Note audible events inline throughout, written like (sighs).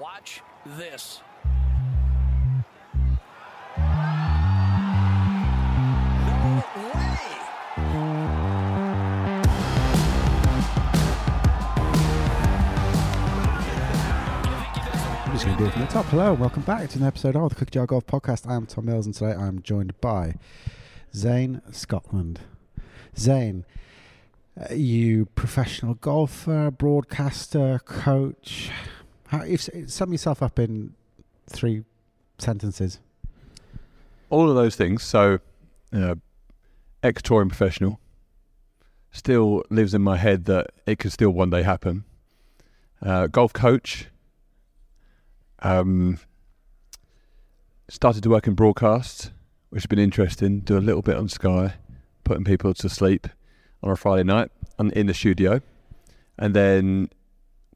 Watch this. No way! Just going to do it from the top. Hello, and welcome back to an episode of the Cookie Jar Golf Podcast. I'm Tom Mills, and today I'm joined by Zane Scotland. Zane, uh, you professional golfer, broadcaster, coach. How, if, sum yourself up in three sentences. all of those things. So, uh, ex touring professional, still lives in my head that it could still one day happen. Uh, golf coach, um, started to work in broadcast, which has been interesting. Do a little bit on Sky, putting people to sleep on a Friday night and in the studio, and then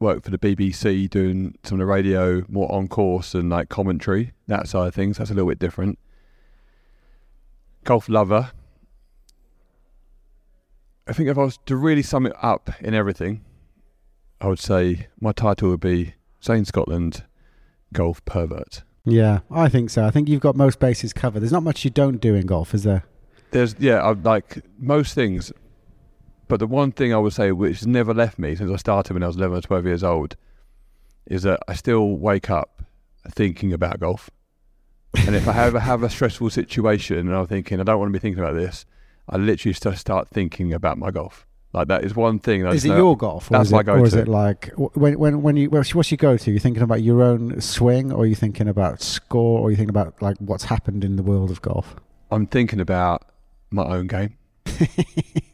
worked for the BBC doing some of the radio, more on course and like commentary, that side of things. That's a little bit different golf lover. I think if I was to really sum it up in everything, I would say my title would be Zane Scotland Golf Pervert. Yeah, I think so. I think you've got most bases covered. There's not much you don't do in golf, is there? There's yeah, I like most things, but the one thing I would say which has never left me since I started when I was 11 or 12 years old is that I still wake up thinking about golf. and if I ever have a stressful situation and I'm thinking I don't want to be thinking about this, I literally just start thinking about my golf. Like that is one thing. That Is it your golf, or that's is my it, or is it like when when when you what's what's your go-to? You're thinking about your own swing, or are you thinking about score, or are you thinking about like what's happened in the world of golf? I'm thinking about my own game.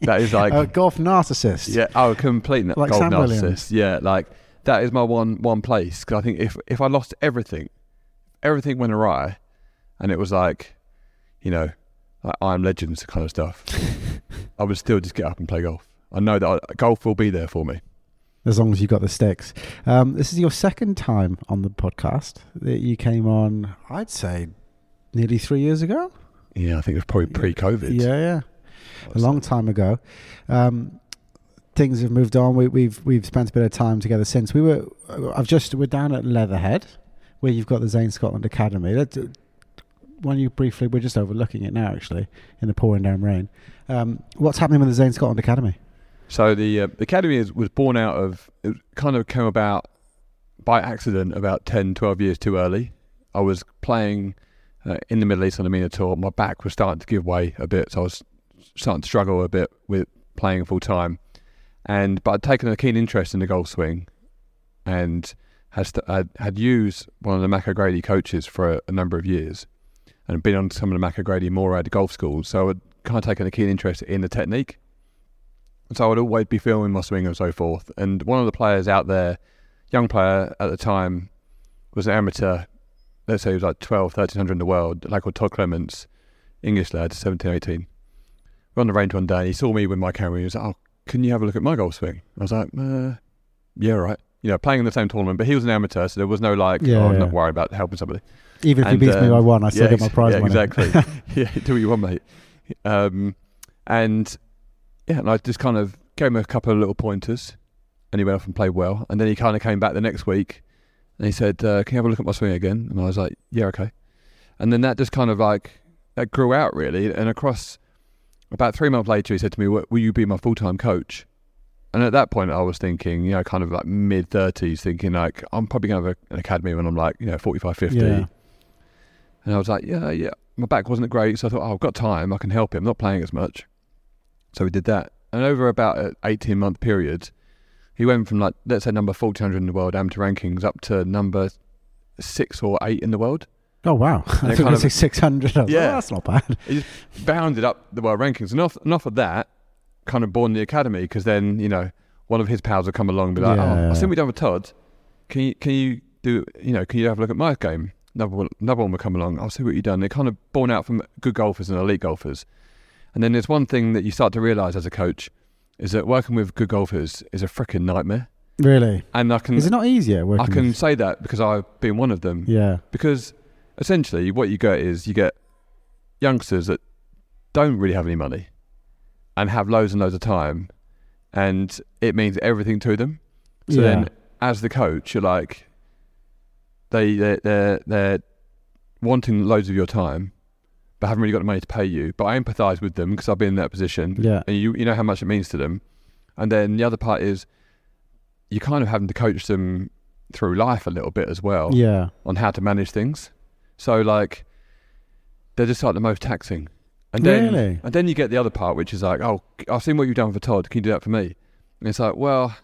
That is like a golf narcissist. yeah, oh, complete Like golf Sam narcissist. Williams. Yeah, like that is my one one place because I think if if I lost everything, everything went awry, and it was like, you know, like I am legends kind of stuff, (laughs) I would still just get up and play golf. I know that I, golf will be there for me. as long as you've got the sticks. Um, this is your second time on the podcast that you came on. I'd say nearly three years ago. Yeah, I think it was probably pre-COVID. Yeah, yeah, a long time ago. Um, things have moved on. We, we've we've spent a bit of time together since. We were. I've just we're down at Leatherhead, where you've got the Zane Scotland Academy. Let's, when you briefly, we're just overlooking it now, actually, in the pouring down rain. Um, what's happening with the Zane Scotland Academy? So the uh, academy is, was born out of it kind of came about by accident about 10, 12 years too early. I was playing uh, in the Middle East on the MENA tour. My back was starting to give way a bit, so I was starting to struggle a bit with playing full time. And but I'd taken a keen interest in the golf swing, and had had, used one of the Mac O'Grady coaches for a, a number of years, and been on some of the Mac O'Grady Morad golf schools. So I'd kind of taken a keen interest in the technique. And so I'd always be filming my swing and so forth. And one of the players out there, young player at the time, was an amateur. Let's say he was like 12, 1300 in the world, like called Todd Clements, English lad, 17, 18. We're on the range one day. He saw me with my camera. He was like, "Oh, can you have a look at my golf swing?" I was like, uh, "Yeah, right." You know, playing in the same tournament, but he was an amateur, so there was no like, Yeah, "Oh, I'm yeah. not worried about helping somebody." Even if And, he beats me um, by one, I still yeah, get my prize yeah, money. exactly. (laughs) (laughs) yeah, do what you want, mate. Um, and yeah, and I just kind of gave him a couple of little pointers, and he went off and played well. And then he kind of came back the next week, and he said, uh, "Can you have a look at my swing again?" And I was like, "Yeah, okay." And then that just kind of like that grew out really, and across about three months later, he said to me, "Will will you be my full time coach?" And at that point, I was thinking, you know, kind of like mid thirties, thinking like I'm probably going to have a, an academy when I'm like, you know, 45, 50. Yeah. And I was like, yeah, yeah. My back wasn't great, so I thought, oh, I've got time. I can help him. I'm not playing as much. So we did that. And over about an 18 month period, he went from like, let's say number 1400 in the world amateur rankings up to number six or eight in the world. Oh wow! (laughs) I think it's like of- six hundred. Yeah, Yeah. that's not bad. He just bounded up the world rankings. Enough, off of that, kind of born the academy because then, you know, one of his pals would come along and be like, Yeah, oh, yeah. what you've done with Todd. Can you, can you do, you know, can you have a look at my game? Another one, another one would come along. Oh, I'll see what you've done. They're kind of born out from good golfers and elite golfers. And then there's one thing that you start to realise as a coach is that working with good golfers is a freaking nightmare. Really? And I can, Is it not easier working? I can with- say that because I've been one of them Yeah. because essentially what you get is you get youngsters that don't really have any money and have loads and loads of time and it means everything to them so yeah. then as the coach you're like they they're, they're they're wanting loads of your time, but haven't really got the money to pay you. But I empathise with them because I've been in that position, Yeah. and you you know how much it means to them. And then the other part is you're kind of having to coach them through life a little bit as well Yeah. on how to manage things. So like they're just like the most taxing. And then Really? and then you get the other part which is like, Oh, I've seen what you've done for Todd, can you do that for me? And it's like, Well,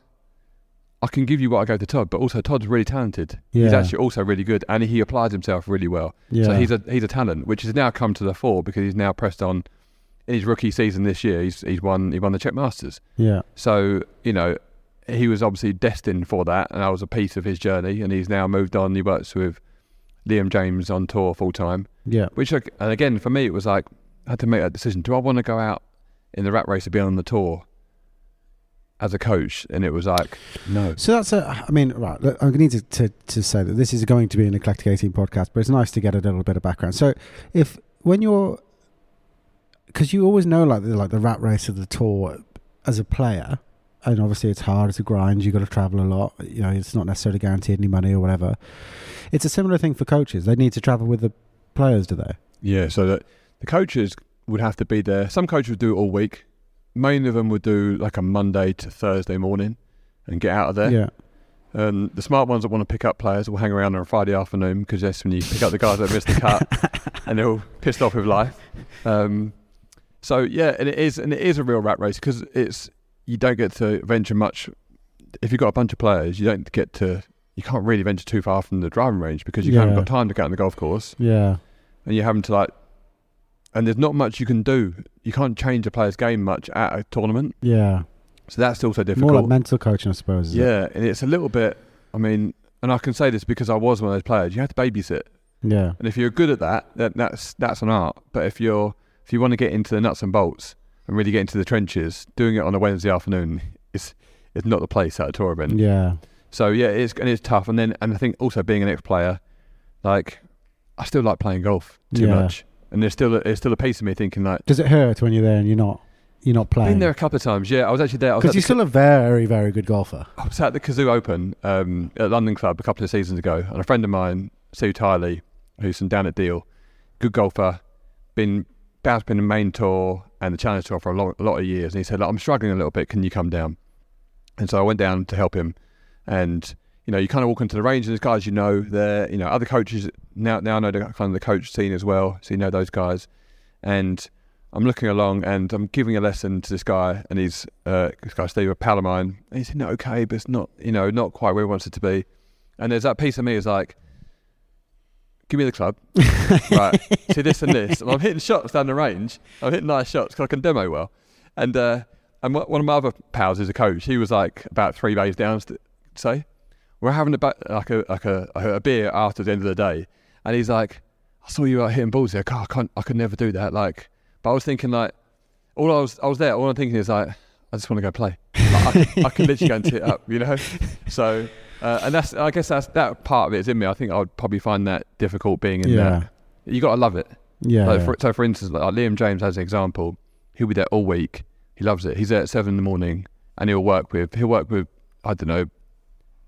I can give you what I gave to Todd, but also Todd's really talented. Yeah. He's actually also really good and he applies himself really well. Yeah. So he's a he's a talent, which has now come to the fore because he's now pressed on in his rookie season this year, he's he's won he won the Czech Masters. yeah. So, you know, he was obviously destined for that, and that was a piece of his journey. And he's now moved on. He works with Liam James on tour full time, Yeah. which, like, and again, for me, it was like, I had to make that decision. Do I want to go out in the rat race to be on the tour as a coach? And it was like, no. So that's a. I mean, right. look, I'm going to need to, to to say that this is going to be an eclectic 18 podcast, but it's nice to get a little bit of background. So, if when you're, because you always know like the like the rat race of the tour as a player, and obviously it's hard. It's a grind. you've got to travel a lot. You know, it's not necessarily guaranteed any money or whatever. It's a similar thing for coaches. They need to travel with the players, do they? Yeah, so that the coaches would have to be there. Some coaches would do it all week. Main of them would do like a Monday to Thursday morning and get out of there. Yeah. And the smart ones that want to pick up players will hang around on a Friday afternoon because that's when you pick up the guys that missed the cut (laughs) and they're all pissed off with life. Um, so yeah, and it is, and it is a real rat race because it's you don't get to venture much. If you've got a bunch of players, you don't get to. You can't really venture too far from the driving range because you haven't got time to get on the golf course, Yeah. and you're having to like. And there's not much you can do. You can't change a player's game much at a tournament, Yeah. so that's also difficult. More like mental coaching, I suppose. is it? Yeah, and it's a little bit. I mean, and I can say this because I was one of those players. You have to babysit, Yeah. and if you're good at that, then that's that's an art. But if you're if you want to get into the nuts and bolts and really get into the trenches, doing it on a Wednesday afternoon is is not the place at a tour. Yeah. So yeah, it's and it's tough. And then and I think also being an ex-player, like I still like playing golf too Yeah. much, and there's still a, there's still a piece of me thinking like. Does it hurt when you're there and you're not you're not playing? Been there a couple of times, yeah. I was actually there. Because you're the- still a very, very good golfer. I was at the Cazoo Open um, at London Club a couple of seasons ago, and a friend of mine, Steve Tiley, who's from down at Deal, good golfer, been bounced been in the main tour and the challenge tour for a lot, a lot of years, and he said, "Look, "I'm struggling a little bit. Can you come down?" And so I went down to help him, and you know, you kind of walk into the range, and there's guys you know there, you know, other coaches now now I know the kind of the coach scene as well, so you know those guys, and I'm looking along and I'm giving a lesson to this guy, and he's uh, this guy Steve, a pal of mine. And he's no okay, but it's not you know not quite where he wants it to be. And there's that piece of me is like, give me the club, (laughs) right? See this and this, and I'm hitting shots down the range. I'm hitting nice shots because I can demo well. And uh, and one one of my other pals is a coach. He was like about three bays down. Say, we're having a like a like a, a beer after the end of the day, and he's like, I saw you out hitting balls there. God, I can't, I could never do that. Like, but I was thinking like, all I was, I was there. All I'm thinking is like, I just want to go play. Like, I, I could literally go and tee it up, you know. So, uh, and that's, I guess that's that part of it is in me. I think I would probably find that difficult being in Yeah. that. You got to love it. Yeah. Like for, so, for instance, like Liam James as an example, he'll be there all week. He loves it. He's there at seven in the morning, and he'll work with he'll work with I don't know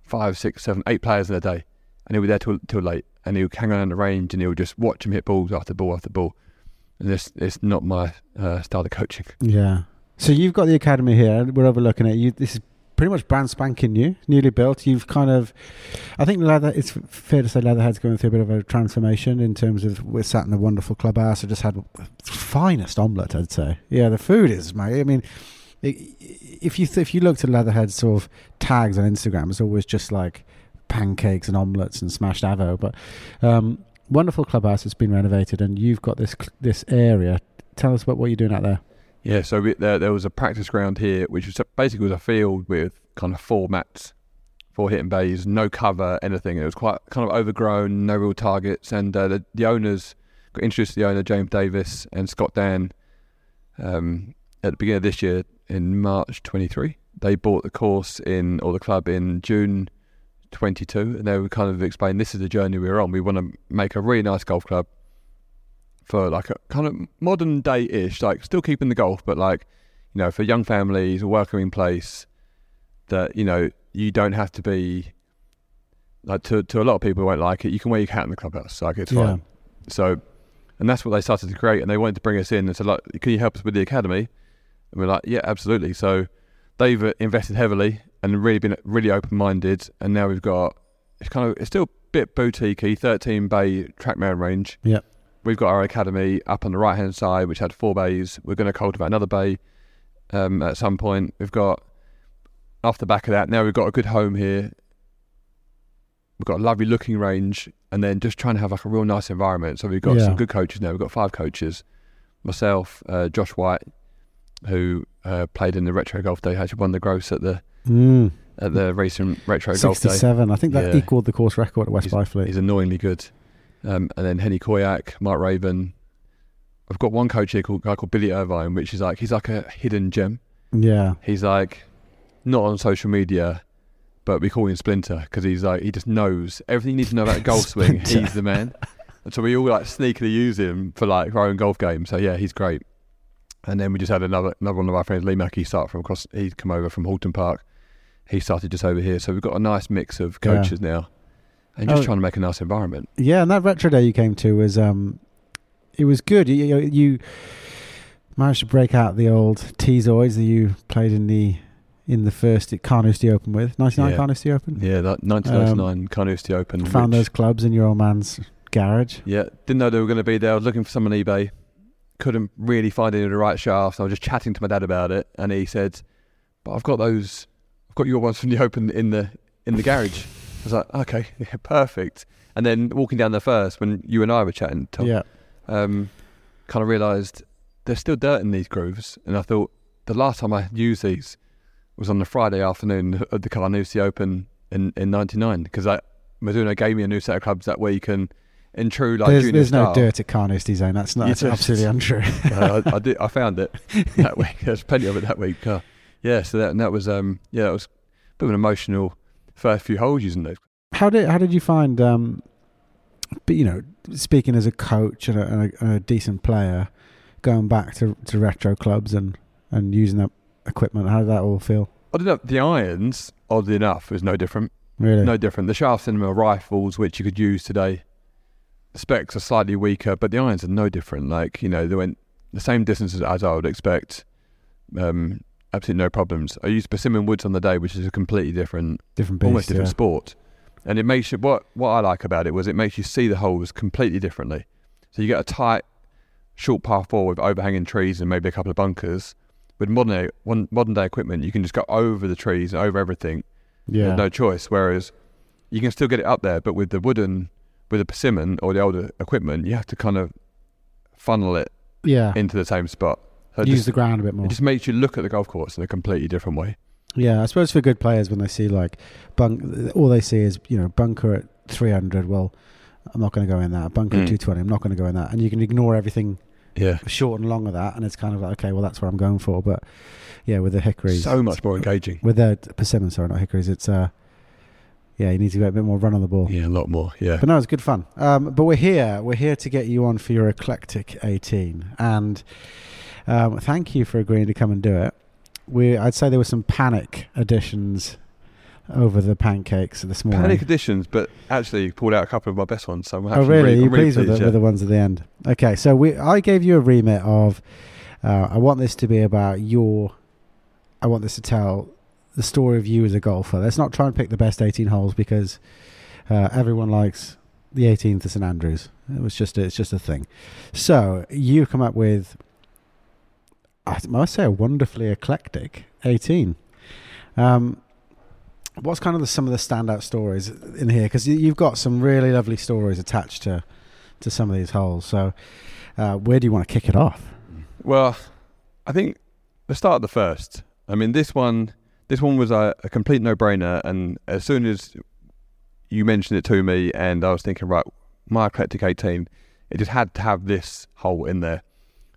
five, six, seven, eight players in a day, and he'll be there till till late, and he'll hang around the range, and he'll just watch him hit balls after ball after ball. And this it's not my uh, style of coaching. yeah. So you've got the academy here. We're overlooking it. You. This is pretty much brand spanking new, newly built. You've kind of, I think Leather. It's fair to say Leatherhead's going through a bit of a transformation in terms of we're sat in a wonderful clubhouse. I just had finest omelette, I'd say. Yeah, the food is, mate. I mean, if you th- if you looked at Leatherhead's sort of tags on Instagram, it's always just like pancakes and omelettes and smashed avo. But um, wonderful clubhouse has been renovated, and you've got this this area. Tell us about what you're doing out there. Yeah, so we, there there was a practice ground here, which was basically was a field with kind of four mats, four hitting bays, no cover, anything. It was quite kind of overgrown, no real targets, and uh, the, the owners got introduced to the owner James Davis and Scott Dan um, at the beginning of this year in March 23. They bought the course in or the club in June 22, and they were kind of explaining this is the journey we're on. We want to make a really nice golf club for like a kind of modern day ish, like still keeping the golf, but like, you know, for young families, a welcoming place that, you know, you don't have to be like to to a lot of people who won't like it. You can wear your hat in the clubhouse, like it's Yeah. fine. So, and that's what they started to create, and they wanted to bring us in and said, like, can you help us with the academy? And we're like, yeah, absolutely. So they've uh, invested heavily and really been really open minded, and now we've got it's kind of it's still a bit boutiquey, thirteen bay TrackMan range. Yep. We've got our academy up on the right hand side, which had four bays. We're going to cultivate another bay um, at some point. We've got off the back of that. Now we've got a good home here. We've got a lovely looking range, and then just trying to have like a real nice environment. So we've got Yeah. some good coaches now. We've got five coaches. Myself, uh, Josh White, who uh, played in the retro golf day, actually won the gross at the Mm. at the recent retro golf day. 67. I think that Yeah. equaled the course record at West He's- Byfleet. He's annoyingly good. Um, and then Henny Koyak, Mark Raven. I've got one coach here called guy called Billy Irvine, which is like he's like a hidden gem. yeah. He's like not on social media, but we call him Splinter because he's like he just knows everything you need to know about a golf swing. He's the man, and so we all like sneakily use him for like our own golf game. So yeah, he's great. And then we just had another another one of our friends, Lee Mackey, start from across. He'd come over from Halton Park. He started just over here, so we've got a nice mix of Yeah. coaches now, and just Oh. trying to make a nice environment. Yeah, and that retro day you came to was um, it was good. You, you, you managed to break out the old T-Zoids that you played in the in the first Carnoustie Open with ninety nine Yeah. Carnoustie Open. Yeah, that 1999 Carnoustie Open. Found those clubs in your old man's garage. Yeah, didn't know they were going to be there. I was looking for some on eBay. Couldn't really find any of the right shafts. I was just chatting to my dad about it, and he said, "But I've got those. I've got your ones from the Open in the in the garage." Was like, "Okay, (laughs) yeah, perfect." And then walking down there first, when you and I were chatting, Tom, Yeah, um, kind of realised there's still dirt in these grooves, and I thought the last time I used these was on the Friday afternoon of the Carnoustie Open in in '99 because I Mizuno gave me a new set of clubs that week, and in true like there's, there's no dirt at Carnoustie Zone. That's not that's just- absolutely untrue. (laughs) uh, I, I did. I found it (laughs) that week. There's plenty of it that week. Uh, yeah. So that and that was um yeah that was a bit of an emotional first few holes using those. how did how did you find um, but you know speaking as a coach and a, and a, and a decent player, going back to to retro clubs and and using that equipment? How did that all feel? I don't know. The irons, oddly enough, was no different. Really? No different. The shafts in them are rifles, which you could use today. The specs are slightly weaker, but the irons are no different. Like you know, they went the same distances as I would expect. Um, absolutely no problems. I used Persimmon Woods on the day, which is a completely different different beast. almost different yeah. sport. And it makes you what what I like about it was it makes you see the holes completely differently. So you get a tight, short par four with overhanging trees and maybe a couple of bunkers. With modern day, one, modern day equipment, you can just go over the trees and over everything. Yeah. No choice. Whereas you can still get it up there, but with the wooden, with the persimmon or the older equipment, you have to kind of funnel it yeah. into the same spot. So Use just, the ground a bit more. it just makes you look at the golf course in a completely different way. Yeah, I suppose for good players when they see like bunk, all they see is you know bunker at three hundred. Well, I'm not going to go in that. Bunker at Mm. two twenty. I'm not going to go in that. And you can ignore everything Yeah. short and long of that, and it's kind of like okay, well that's what I'm going for. But yeah, with the hickories, So much more engaging. with the persimmon, sorry, not hickories. It's uh, yeah, you need to get a bit more run on the ball. Yeah, a lot more. Yeah. But no, it's good fun. Um, but we're here. We're here to get you on for your eclectic 18, and um, thank you for agreeing to come and do it. We, I'd say there were some panic additions over the pancakes this morning. Panic additions, but actually pulled out a couple of my best ones. So I'm oh, really? really, Are you really pleased, with, the, with the ones at the end? Okay, so we, I gave you a remit of. Uh, I want this to be about your. I want this to tell the story of you as a golfer. Let's not try and pick the best 18 holes because uh, everyone likes the 18th at St Andrews. It was just a, it's just a thing. So you come up with, I must say, a wonderfully eclectic 18. Um, what's kind of the, some of the standout stories in here? Because you've got some really lovely stories attached to to some of these holes. So uh, where do you want to kick it off? Well, I think let's start at the first. I mean, this one, this one was a, a complete no-brainer, and as soon as you mentioned it to me, and I was thinking, right, my eclectic 18, it just had to have this hole in there,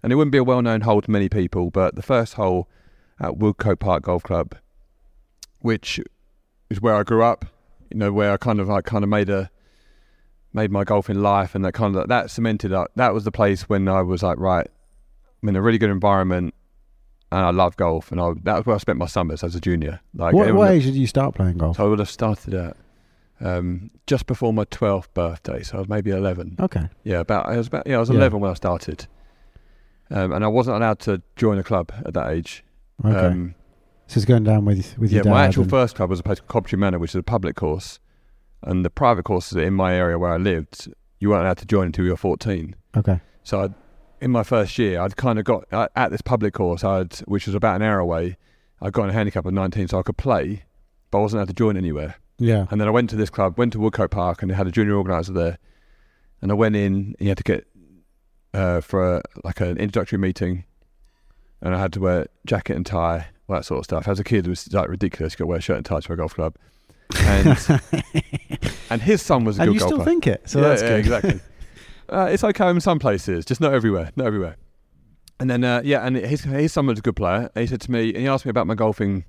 and it wouldn't be a well-known hole to many people, but the first hole at Woodcote Park Golf Club, which is where I grew up, you know, where I kind of like kind of made a made my golfing life, and that kind of that cemented up. That was the place when I was like, right, I'm in a really good environment, and I love golf, and I, that was where I spent my summers as a junior. Like, what, what age did you start playing golf? so I would have started at um, just before my twelfth birthday, so I was maybe eleven. Okay. Yeah, about I was about yeah I was Yeah. eleven when I started, um, and I wasn't allowed to join a club at that age. Okay. Um, so it's going down with with yeah, your dad. Yeah, my actual and- first club was a place called Cobtree Manor, which is a public course, and the private courses in my area where I lived, you weren't allowed to join until you were fourteen. Okay. So I'd, in my first year, I'd kind of got uh, at this public course, I'd which was about an hour away. I'd got a handicap of 19, so I could play, but I wasn't allowed to join anywhere. Yeah. And then I went to this club, went to Woodcote Park, and they had a junior organizer there. And I went in, and you had to get uh, for a, like an introductory meeting, and I had to wear jacket and tie, all that sort of stuff. As a kid, it was like ridiculous. You got to wear shirt and tie to a golf club. And (laughs) and his son was a and good you golfer. still think it, so yeah, that's yeah, good. exactly. (laughs) uh, it's okay in some places, just not everywhere. Not everywhere. And then, uh, yeah, and his his son was a good player. And he said to me, and he asked me about my golfing,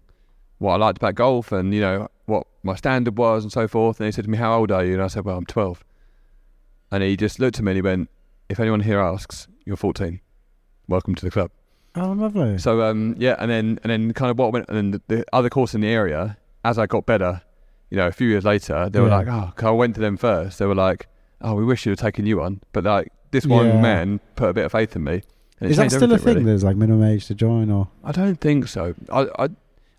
what I liked about golf, and you know what my standard was, and so forth. And he said to me, "How old are you?" And I said, "Well, I'm 12." And he just looked at me and he went, "If anyone here asks, you're 14. Welcome to the club." Oh, lovely. So um, yeah, and then and then kind of what went, and then the, the other course in the area, as I got better, you know, a few years later, they were Yeah. like, oh, 'cause I went to them first. They were like, oh, we wish you'd have taken you on, but like this one Yeah. man put a bit of faith in me. And it Is that changed still a everything, thing? really. There's like minimum age to join, or I don't think so. I, I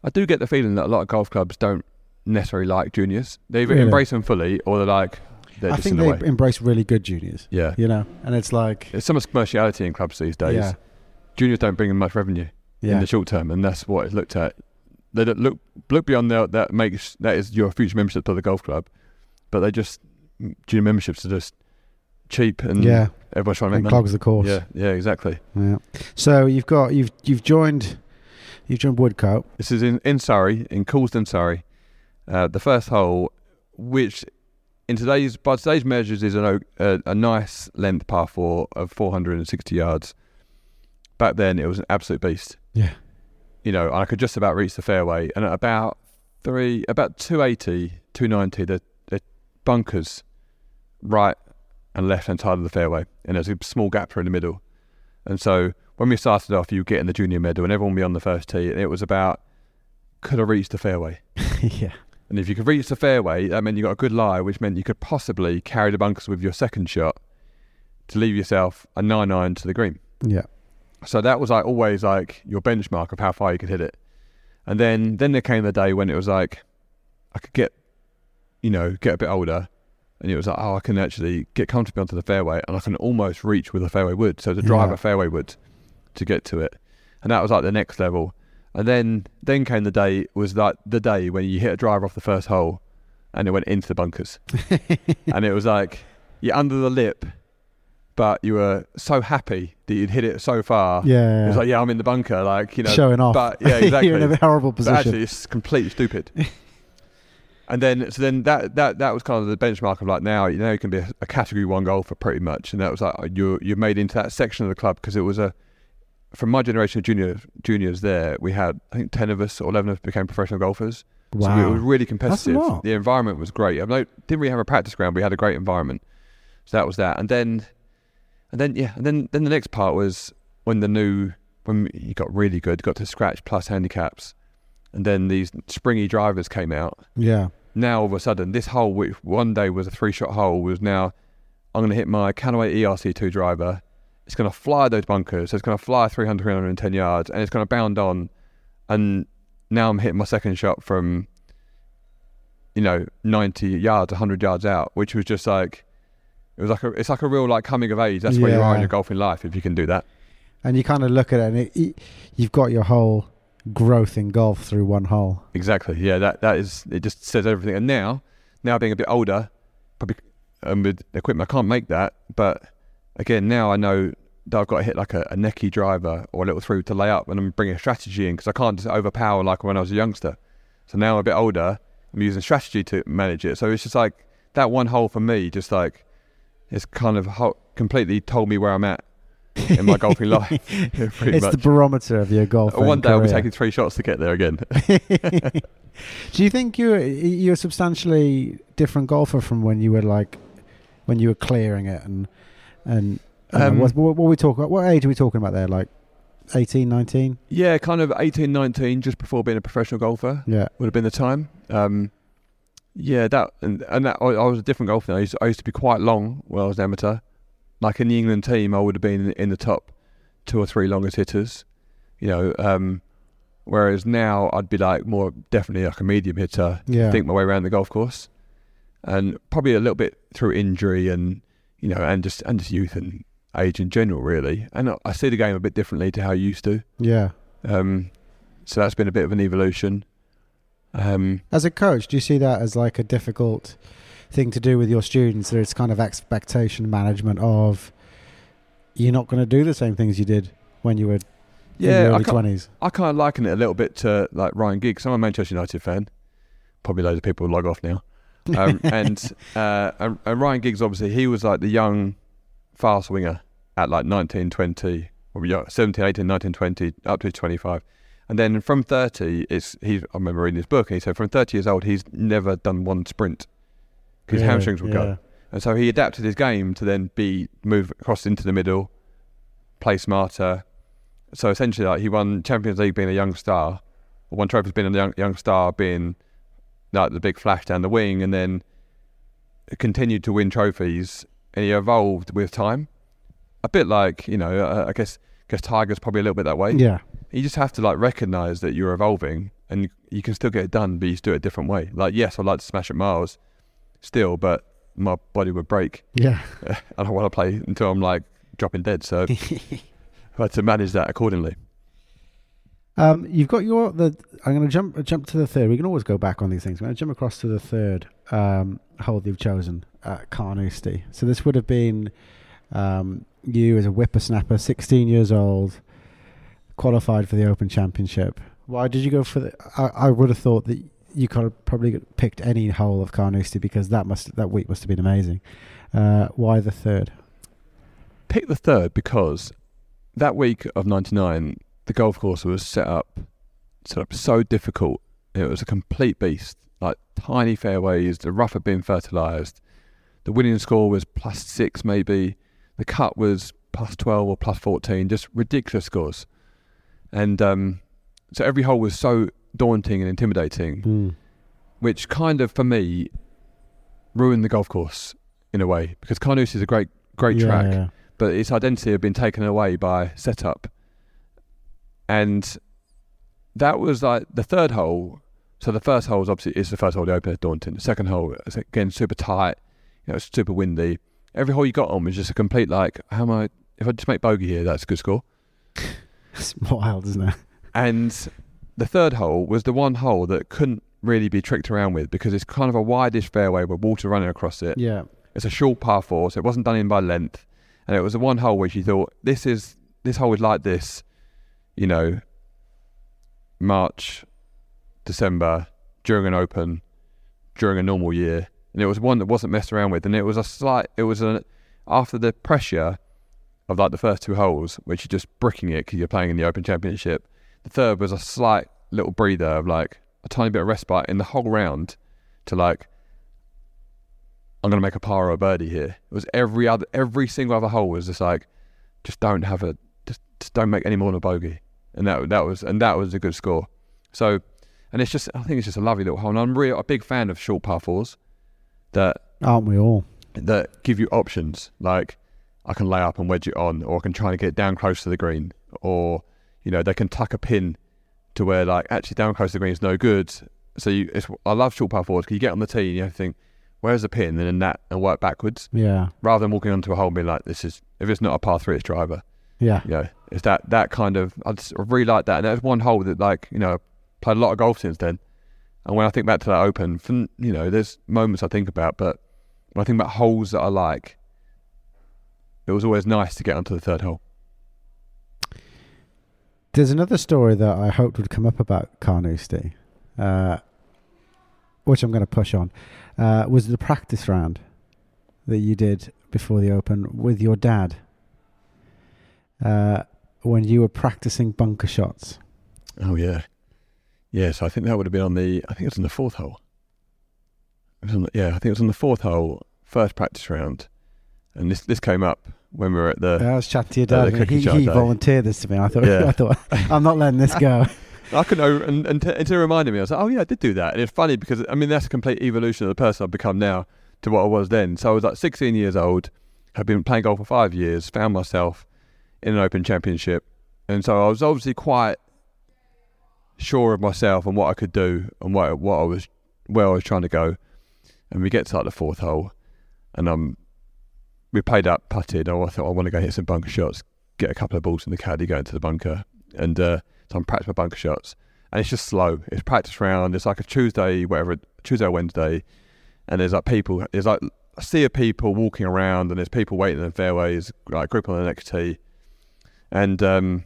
I do get the feeling that a lot of golf clubs don't necessarily like juniors. They either Really? embrace them fully or they're like I think in the they embrace really good juniors. yeah, You know, and it's like, there's so much commerciality in clubs these days. yeah, Juniors don't bring in much revenue. in the short term, and that's what is looked at. They don't look look beyond that. That makes that is your future membership to the golf club, but they just junior memberships are just cheap and yeah. everyone's trying to make clogs the course. Yeah, yeah, exactly. Yeah. So you've got you've you've joined you've joined Woodcote. This is in in Surrey, in Coulsdon, Surrey. Uh, the first hole, which in today's by today's measures is an, a, a nice length par four of 460 yards. Back then, it was an absolute beast. Yeah. you know, I could just about reach the fairway, and at about three, about 280, 290, the, the bunkers right and left hand side of the fairway, and there's a small gap in the middle. And so when we started off, you get in the junior medal, and everyone would be on the first tee, and it was about could I reach the fairway? (laughs) yeah. And if you could reach the fairway, that meant you got a good lie, which meant you could possibly carry the bunkers with your second shot to leave yourself a nine iron to the green. Yeah. So that was like always like your benchmark of how far you could hit it. And then then there came the day when it was like I could get you know, get a bit older and it was like, oh I can actually get comfortably onto the fairway and I can almost reach with a fairway wood. So to drive Yeah. a fairway wood to get to it. And that was like the next level. And then then came the day was like the day when you hit a driver off the first hole and it went into the bunkers. (laughs) and it was like you're under the lip but you were so happy that you'd hit it so far Yeah. it was like, yeah, I'm in the bunker, like you know, showing off. But (laughs) yeah, exactly. You're in a horrible but position. actually, it's completely stupid. (laughs) and then, so then that that that was kind of the benchmark of like now, you know, you can be a, a category one golfer pretty much, and that was like oh, you you're made into that section of the club because it was a from my generation of junior juniors there, we had I think ten of us or eleven of us became professional golfers. So it was really competitive. lot. The environment was great. I mean, didn't really have a practice ground, but we had a great environment. So that was that. And then, and then yeah, and then then the next part was when the new when you got really good, got to scratch plus handicaps, and then these springy drivers came out. yeah. Now all of a sudden, this hole, which one day was a three-shot hole, was now I'm going to hit my Callaway ERC2 driver. It's going to fly those bunkers. So it's going to fly 300, 310 yards, and it's going to bound on. And now I'm hitting my second shot from, you know, 90 yards, 100 yards out, which was just like, it was like a, it's like a real like coming of age. That's where you are in your golfing life if you can do that. And you kind of look at it, and it, it, you've got your whole growth in golf through one hole. Exactly. Yeah, that that is. It just says everything. And now, now being a bit older, probably um, with equipment, I can't make that. But again, now I know that I've got to hit like a, a necky driver or a little through to lay up, and I'm bringing a strategy in because I can't just overpower like when I was a youngster. So now I'm a bit older. I'm using strategy to manage it. So it's just like that one hole for me, just like it's kind of ho- completely told me where I'm at in my golfing (laughs) life. (laughs) It's much. the barometer of your golf. One day I'll be taking three shots to get there again. (laughs) Do you think you're you're a substantially different golfer from when you were like when you were clearing it and and don't know, Um, what, what, what we talk what age are we talking about there? Like 18, 19? Yeah, kind of 18, 19, just before being a professional golfer Yeah. would have been the time. Um, Yeah, that and, and that I, I was a different golfer. I used, to, I used to be quite long when I was an amateur. Like in the England team, I would have been in, in the top two or three longest hitters. You know, um, whereas now I'd be like more definitely like a medium hitter. Yeah. Think my way around the golf course, and probably a little bit through injury and you know and just and just youth and age in general, really. And I- I see the game a bit differently to how I used to. Yeah. Um, so that's been a bit of an evolution. Um, As a coach, do you see that as like a difficult thing to do with your students? There's kind of expectation management of you're not going to do the same things you did when you were in yeah, your I early twenties. I kind of liken it a little bit to like Ryan Giggs. I'm a Manchester United fan. Probably loads of people log off now. Um, (laughs) and, uh, and and Ryan Giggs, obviously, he was like the young fast winger at like 19, 20, or yeah, 17, 18, 19, 20, up to 25. And then from 30, it's he. I remember reading his book, and he said from 30 years old, he's never done one sprint because his hamstrings would go. And so he adapted his game to then be move across into the middle, play smarter. So essentially, like he won Champions League being a young star, or won trophies being a young, young star, being like the big flash down the wing, and then continued to win trophies, and he evolved with time. A bit like you know, uh, I guess, guess Tiger's probably a little bit that way. Yeah. You just have to like recognize that you're evolving, and you, you can still get it done, but you just do it a different way. Like yes, I'd like to smash at miles, still, but my body would break. Yeah. (laughs) I don't want to play until I'm like dropping dead. So (laughs) I had to manage that accordingly. Um, you've got your the. I'm going to jump jump to the third. We can always go back on these things. I'm going to jump across to the third um, hole you've chosen at Carnoustie. So this would have been um, you as a whippersnapper, 16 years old, qualified for the Open Championship. Why did you go for the? I, I would have thought that you could have probably picked any hole of Carnoustie because that must that week must have been amazing. Uh, why the third? Pick the third because that week of '99, the golf course was set up set up so difficult. It was a complete beast. Like tiny fairways, the rough had been fertilised. The winning score was plus six, maybe. The cut was plus twelve or plus fourteen. Just ridiculous scores. And um, so every hole was so daunting and intimidating. Mm. which kind of for me ruined the golf course in a way because Carnoustie is a great great Yeah, track, yeah. but its identity had been taken away by setup, and that was like the third hole. So the first hole is obviously is the first hole, the open, at daunting. The second hole is again super tight, you know, it's super windy. Every hole you got on was just a complete like, how am I? If I just make bogey here, that's a good score. (laughs) It's wild, isn't it? And the third hole was the one hole that couldn't really be tricked around with because it's kind of a wideish fairway with water running across it. Yeah. It's a short par four, so it wasn't done in by length. And it was the one hole which you thought, this is this hole is like this, you know, March, December, during an open, during a normal year. And it was one that wasn't messed around with. And it was a slight it was a after the pressure of like the first two holes, which you're just bricking it because you're playing in the Open Championship. The third was a slight little breather of like a tiny bit of respite in the whole round to like I'm gonna make a par or a birdie here. It was every other every single other hole was just like just don't have a just, just don't make any more than a bogey. And that that was and that was a good score. So and it's just I think it's just a lovely little hole. And I'm really a big fan of short par fours that Aren't we all? that give you options like I can lay up and wedge it on, or I can try and get it down close to the green, or you know they can tuck a pin to where like actually down close to the green is no good. So you, it's, I love short par fours because you get on the tee and you have to think where's the pin, and then that and work backwards Yeah. rather than walking onto a hole and being like this is if it's not a par three, it's driver. Yeah. You know, it's that that kind of I just really like that. And that's one hole that like you know played a lot of golf since then. And when I think back to that Open, from, you know, there's moments I think about, but when I think about holes that I like, it was always nice to get onto the third hole. There's another story that I hoped would come up about Carnoustie, uh, which I'm going to push on, uh, was the practice round that you did before the Open with your dad uh, when you were practicing bunker shots. Oh yeah, yes. I think that would have been on the. I think it was on the fourth hole. It was on the, yeah, I think it was on the fourth hole, first practice round, and this this came up when we were at the. I was chatting to your Uh, dad. cookie he he volunteered this to me. I thought, Yeah. (laughs) I thought, I'm not letting this go. (laughs) (laughs) I couldn't know, and, and t- until it reminded me, I was like, oh yeah, I did do that. And it's funny because I mean that's a complete evolution of the person I've become now to what I was then. So I was like 16 years old, had been playing golf for five years, found myself in an Open Championship, and so I was obviously quite sure of myself and what I could do and what what I was where I was trying to go. And we get to like the fourth hole, and um, we played up, putted. and I thought I want to go hit some bunker shots, get a couple of balls in the caddy, go into the bunker, and uh, so I'm practicing my bunker shots. And it's just slow. It's practice round. It's like a Tuesday, whatever, Tuesday or Wednesday, and there's like people. There's like a sea of people walking around, and there's people waiting in the fairways, like group on the next tee, and um,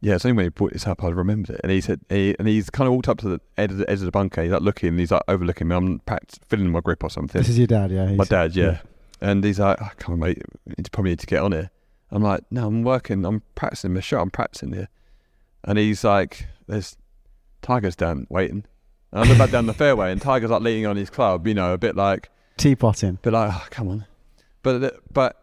yeah, it's only when he brought this up I remembered it. And he said, he, and he's kind of walked up to the edge of the, edge of the bunker. He's like looking, and he's like overlooking me. I'm perhaps filling my grip or something. This is your dad, yeah. my dad, yeah. And he's like, oh, come on, mate, you probably need to get on here. I'm like, no, I'm working. I'm practicing my shot. I'm practicing here. And he's like, there's Tiger's down waiting. And I look back down the fairway, and Tiger's like leaning on his club, you know, a bit like, Teapotting. but like, oh, come on. But but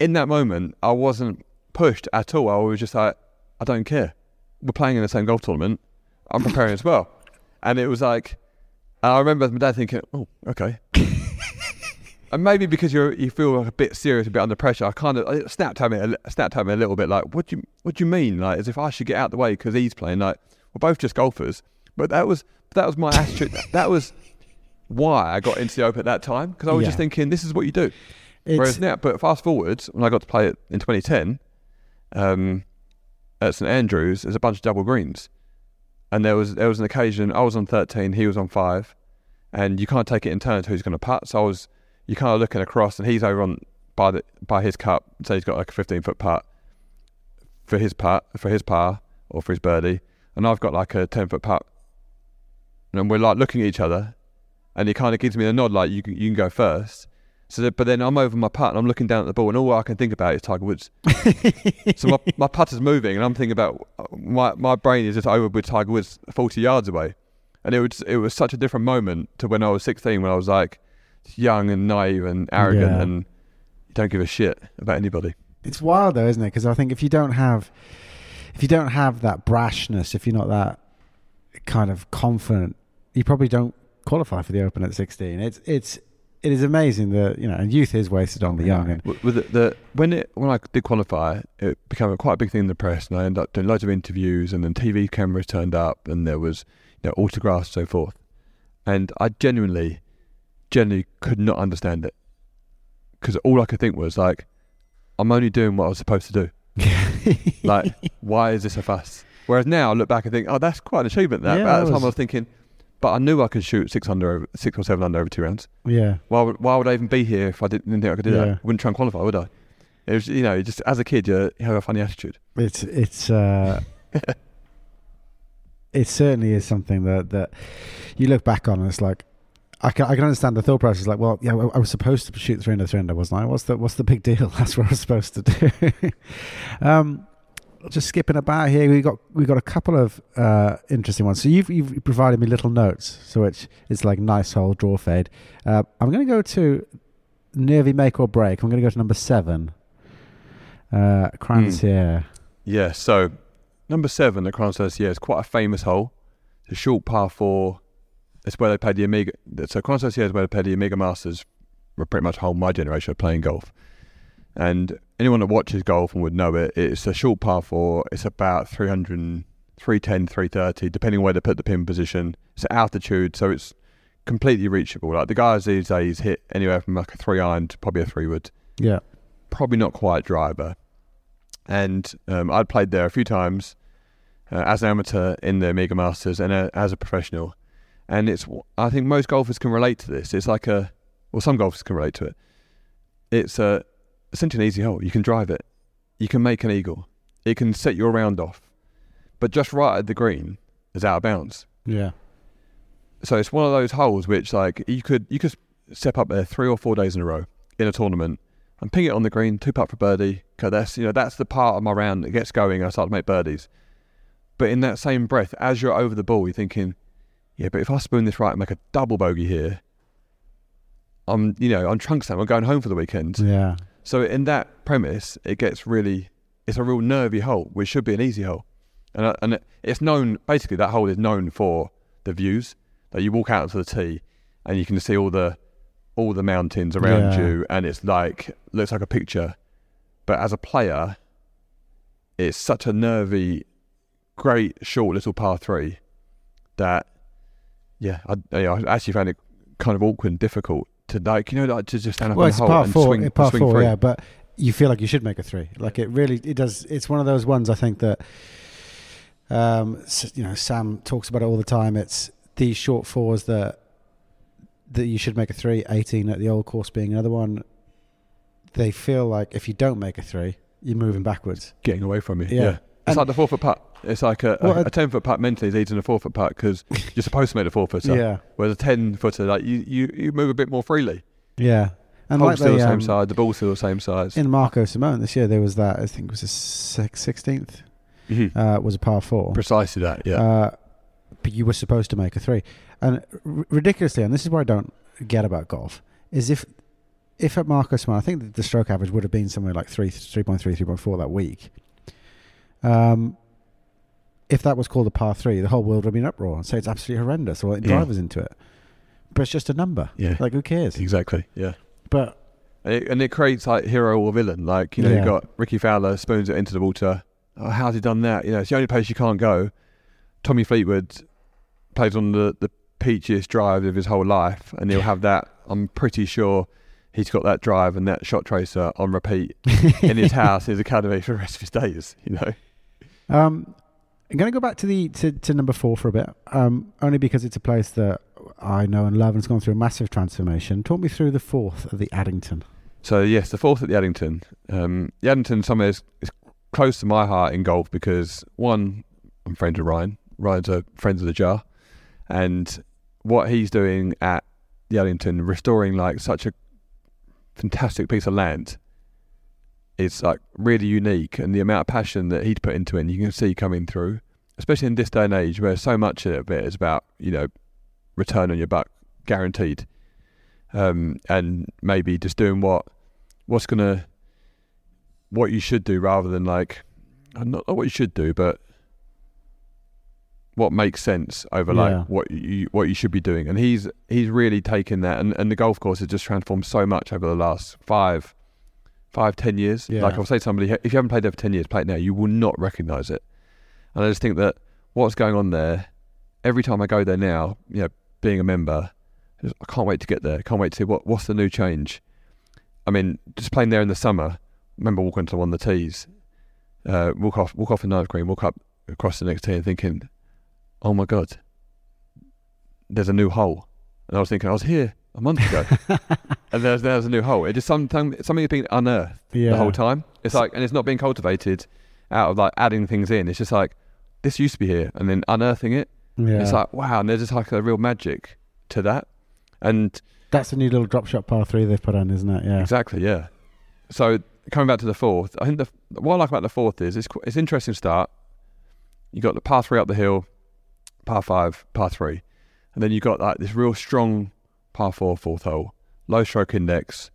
in that moment, I wasn't pushed at all. I was just like, I don't care. We're playing in the same golf tournament. I'm preparing as well. And it was like, and I remember my dad thinking, oh, okay. (laughs) and maybe because you you feel like a bit serious, a bit under pressure, I kind of I snapped at me, a snapped at me a little bit, like, what do you what do you mean? Like, as if I should get out of the way because he's playing. Like, we're both just golfers. But that was that was my attitude. (laughs) that was why I got into the Open at that time because I was Yeah. just thinking, this is what you do. It's, Whereas now, but fast forward when I got to play it in 2010, um, at St Andrews, there's a bunch of double greens, and there was there was an occasion I was on 13, he was on five, and you can't take it in turns who's going to putt. So I was you kind of looking across, and he's over on by the by his cup, so he's got like a 15 foot putt for his putt for his par or for his birdie, and I've got like a 10 foot putt, and we're like looking at each other, and he kind of gives me a nod like you you can go first. So, that, but then I'm over my putt and I'm looking down at the ball, and all I can think about is Tiger Woods. (laughs) so my my putt is moving, and I'm thinking about uh, my my brain is just over with Tiger Woods 40 yards away, and it was it was such a different moment to when I was 16, when I was like young and naive and arrogant, Yeah. and you don't give a shit about anybody. it's wild though, isn't it? Because I think if you don't have, if you don't have that brashness, if you're not that kind of confident, you probably don't qualify for the Open at 16. It's it's it is amazing that you know, and youth is wasted on the young. And With the, the when it when I did qualify, it became a quite a big thing in the press, and I ended up doing loads of interviews, and then TV cameras turned up, and there was you know autographs and so forth, and I genuinely, genuinely could not understand it, because all I could think was like, I'm only doing what I was supposed to do. (laughs) Like, why is this a fuss? Whereas now I look back and think, oh, that's quite an achievement. That Yeah, but at the time was- I was thinking, but I knew I could shoot six under, over, six or seven under over two rounds. yeah, Why would, why would I even be here if I didn't, didn't think I could do Yeah. that? Wouldn't try and qualify, would I? It was, you know, just as a kid, you, have a funny attitude. it's it's uh, (laughs) it certainly is something that that you look back on and it's like. I can, I can understand the thought process. Like, well, yeah, I was supposed to shoot three under three under, wasn't I? What's the what's the big deal? (laughs) That's what I was supposed to do. (laughs) um, just skipping about here, we got we got a couple of uh, interesting ones. So you've you've provided me little notes, so which is like nice hole draw fade. Uh, I'm going to go to nervy make or break. I'm going to go to number seven. Uh, Crans Sur Sierre. Yeah, so number seven at Associate is quite a famous hole. It's a short par four. It's where they played the Omega. So Associate is where they played the Omega Masters. Were pretty much whole my generation of playing golf. And anyone that watches golf and would know it, it's a short par four. It's about 300, 310, 330, depending on where they put the pin position. It's altitude, so it's completely reachable. Like the guys these days hit anywhere from like a three iron to probably a three wood Yeah. probably not quite driver. And um, I'd played there a few times uh, as an amateur in the Omega Masters and uh, as a professional. And it's, I think most golfers can relate to this. It's like a, well, some golfers can relate to it. It's a, essentially an easy hole. You can drive it. You can make an eagle. It can set your round off. But just right at the green is out of bounds. Yeah. So it's one of those holes which, like, you could you could step up there three or four days in a row in a tournament and ping it on the green, two putt for birdie. Cause that's you know that's the part of my round that gets going. and I start to make birdies. But in that same breath, as you're over the ball, you're thinking, yeah, but if I spoon this right and make a double bogey here, I'm you know I'm trunk slam. I'm going home for the weekend. Yeah. So in that premise, it gets really, it's a real nervy hole, which should be an easy hole. and uh, and it's known basically that hole is known for the views. That you walk out to the tee, and you can see all the all the mountains around Yeah. you, and it's like looks like a picture. But as a player, it's such a nervy, great short little par three that yeah, I, I actually found it kind of awkward and difficult to like you know like to just stand up well, the par and four, swing, par swing four, yeah. But you feel like you should make a three. Like it really, it does. It's one of those ones. I think that, um, you know, Sam talks about it all the time. It's these short fours that that you should make a three. Eighteen at the old course being another one. They feel like if you don't make a three, you're moving backwards. getting away from you. Yeah. Yeah, it's like the four foot putt. It's like a, Well, a, a ten foot putt mentally is easier than a four foot putt because (laughs) you're supposed to make a four footer. Yeah, Whereas a ten footer, like you, you, you move a bit more freely. yeah. And like still the same um, size, the ball's still the same size. in Marco Simone this year, there was that. I think it was a sixteenth. Mhm. Uh, was a par four. Precisely that. Yeah. Uh, but you were supposed to make a three, and r- ridiculously, and this is what I don't get about golf is if if at Marco Simone, I think that the stroke average would have been somewhere like three, 3.3, 3.4 that week. Um, if that was called a par three, the whole world would be in uproar and say it's absolutely horrendous or letting Yeah. drivers into it. But it's just a number. yeah. Like who cares? exactly. Yeah. But And it, and it creates like hero or villain. Like you know, Yeah. you've got Rickie Fowler spoons it into the water. Oh, how's he done that? You know, it's the only place you can't go. Tommy Fleetwood plays on the the peachiest drive of his whole life, and he'll have that. I'm pretty sure he's got that drive and that shot tracer on repeat (laughs) in his house, his academy for the rest of his days. You know. Um, I'm going to go back to the to, to number four for a bit, um, only because it's a place that I know and love, and it's gone through a massive transformation. Talk me through the fourth of the Addington. So yes, the fourth at the Addington. Um, the Addington somewhere is, is close to my heart in golf because one, I'm friends with Ryan. Ryan's a friend of the jar, and what he's doing at the Addington, restoring like such a fantastic piece of land, is like really unique, and the amount of passion that he'd put into it, and you can see coming through, especially in this day and age where so much of it is about you know return on your buck guaranteed, um, and maybe just doing what what's gonna what you should do rather than like uh, not, what you should do, but what makes sense over Yeah. like what you what you should be doing. And he's he's really taken that, and, and the golf course has just transformed so much over the last five, five ten years. Yeah. Like I'll say to somebody, if you haven't played there for ten years, play it now. You will not recognise it. And I just think that what's going on there. Every time I go there now, you know, being a member, I just- I can't wait to get there. Can't wait to see what what's the new change. I mean, just playing there in the summer. Remember walking to one of the tees, uh, walk off, walk off the ninth green, walk up across the next tee, and thinking, "Oh my god, there's a new hole." And I was thinking, I was here a month ago, (laughs) and there's there's a new hole. It just something something has been unearthed Yeah. the whole time. It's like, and it's not being cultivated out of like adding things in. It's just like this used to be here, and then unearthing it. Yeah. It's like wow, and there's just like a real magic to that. And That's a new little drop shot par three they've put on, isn't it? Yeah. Exactly, yeah. So coming back to the fourth, I think the what I like about the fourth is it's it's interesting start. You got the par three up the hill, par five, par three, and then you got like this real strong par four fourth hole, low stroke index.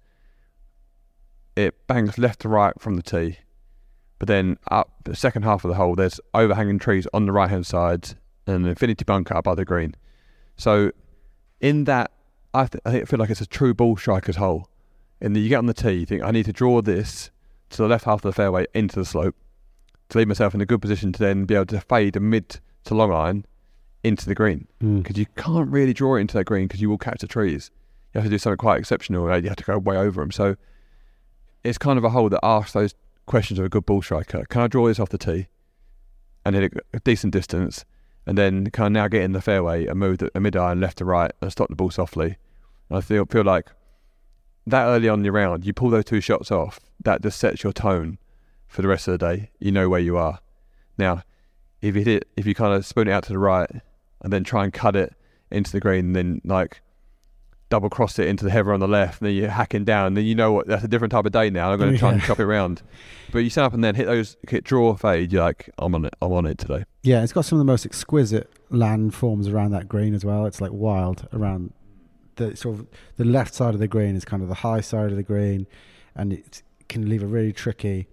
It bangs left to right from the tee, but then up the second half of the hole, there's overhanging trees on the right hand side and an infinity bunker by the green. So in that, I, th- I feel like it's a true ball striker's hole In then you get on the tee, you think, I need to draw this to the left half of the fairway into the slope to leave myself in a good position to then be able to fade a mid to long iron into the green. Mm. Because you can't really draw it into that green because you will catch the trees. You have to do something quite exceptional. You have to go way over them. So it's kind of a hole that asks those questions of a good ball striker. Can I draw this off the tee and hit a decent distance? And then can I now get in the fairway and move the, a mid iron left to right and stop the ball softly? And I feel, feel like that early on in your round, you pull those two shots off, that just sets your tone for the rest of the day. You know where you are. Now, if you hit it, if you kind of spoon it out to the right and then try and cut it into the green, and then like double cross it into the heather on the left, and then you're hacking down, then you know what that's a different type of day now. I'm going to try and chop it around. But you set up and then hit those, hit draw fade. You're like, I'm on it. I'm on it today. Yeah, it's got some of the most exquisite landforms around that green as well. It's like wild around the sort of the left side of the green is kind of the high side of the green, and it can leave a really tricky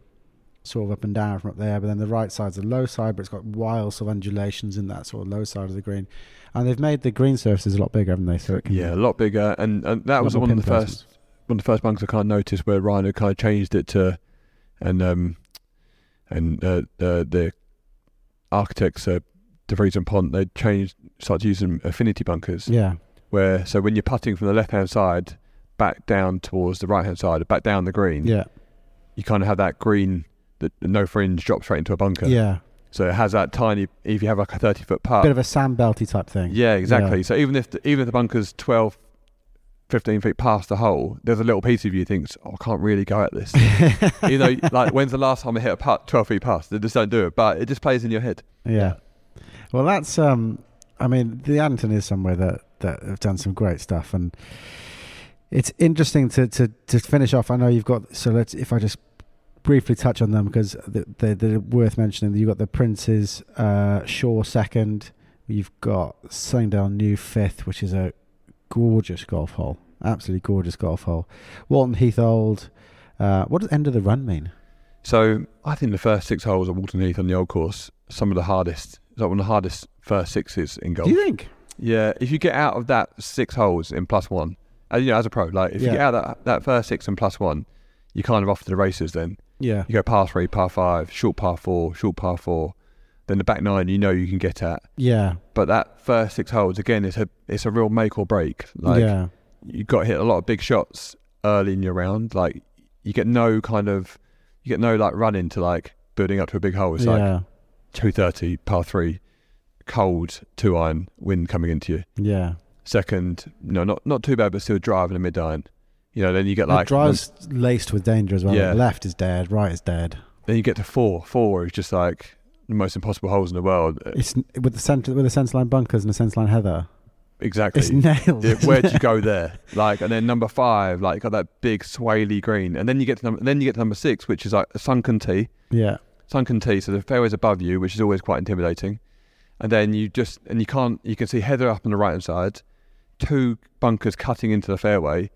sort of up and down from up there. But then the right side's a low side, but it's got wild sort of undulations in that sort of low side of the green. And they've made the green surfaces a lot bigger, haven't they? So it can Yeah, a lot bigger, and, and that was one of the first one of the first bunkers I kind of noticed where Ryan had kind of changed it to, and um, and uh, the the architects, uh, De Vries and Pont, they changed started using infinity bunkers. Yeah, Where so when you're putting from the left hand side back down towards the right hand side, back down the green, yeah, you kind of have that green that no fringe drops straight into a bunker. yeah. So it has that tiny. If you have like a thirty foot putt, Bit of a sand belty type thing. yeah, exactly. So even if the, even if the bunker's 12, 15 feet past the hole, there's a little piece of you thinks, oh, I can't really go at this. (laughs) you know, like when's the last time I hit a putt 12 feet past? They just don't do it, but it just plays in your head. Yeah. Well, that's um. I mean, the Addington is somewhere that that have done some great stuff, and it's interesting to to to finish off. I know you've got so let's if I just briefly touch on them because they, they, they're worth mentioning. You've got the Prince's uh, Shore second. You've got Sunningdale New fifth, which is a gorgeous golf hole, absolutely gorgeous golf hole. Walton Heath Old. Uh, what does end of the run mean? So I think the first six holes at Walton Heath on the old course, some of the hardest, is like one of the hardest first sixes in golf. Do you think? Yeah, if you get out of that six holes in plus one, uh, you know, as a pro, like if Yeah. you get out of that, that first six and plus one, you're kind of off to the races then. Yeah. You go par three, par five, short par four, short par four. Then the back nine, you know you can get at. Yeah. But that first six holes, again, it's a it's a real make or break. Like yeah. you've got to hit a lot of big shots early in your round. Like you get no kind of you get no like run into like building up to a big hole. It's like two thirty, par three, cold two iron, wind coming into you. Yeah. Second, no, not not too bad, but still driving a mid iron. You know, then you get Like like drive's laced with danger as well. Yeah. Left is dead, right is dead. then you get to four. Four is just like the most impossible holes in the world. It's with the center with the centre line bunkers and the centre line heather. Exactly. It's nailed. Yeah, where'd it? you go (laughs) there? Like, and then number five, like, got that big swaley green, and then you get to number, then you get to number six, which is like a sunken tee, Yeah. sunken tee. So the fairway's above you, which is always quite intimidating. And then you just and you can't, you can see heather up on the right hand side, two bunkers cutting into the fairway,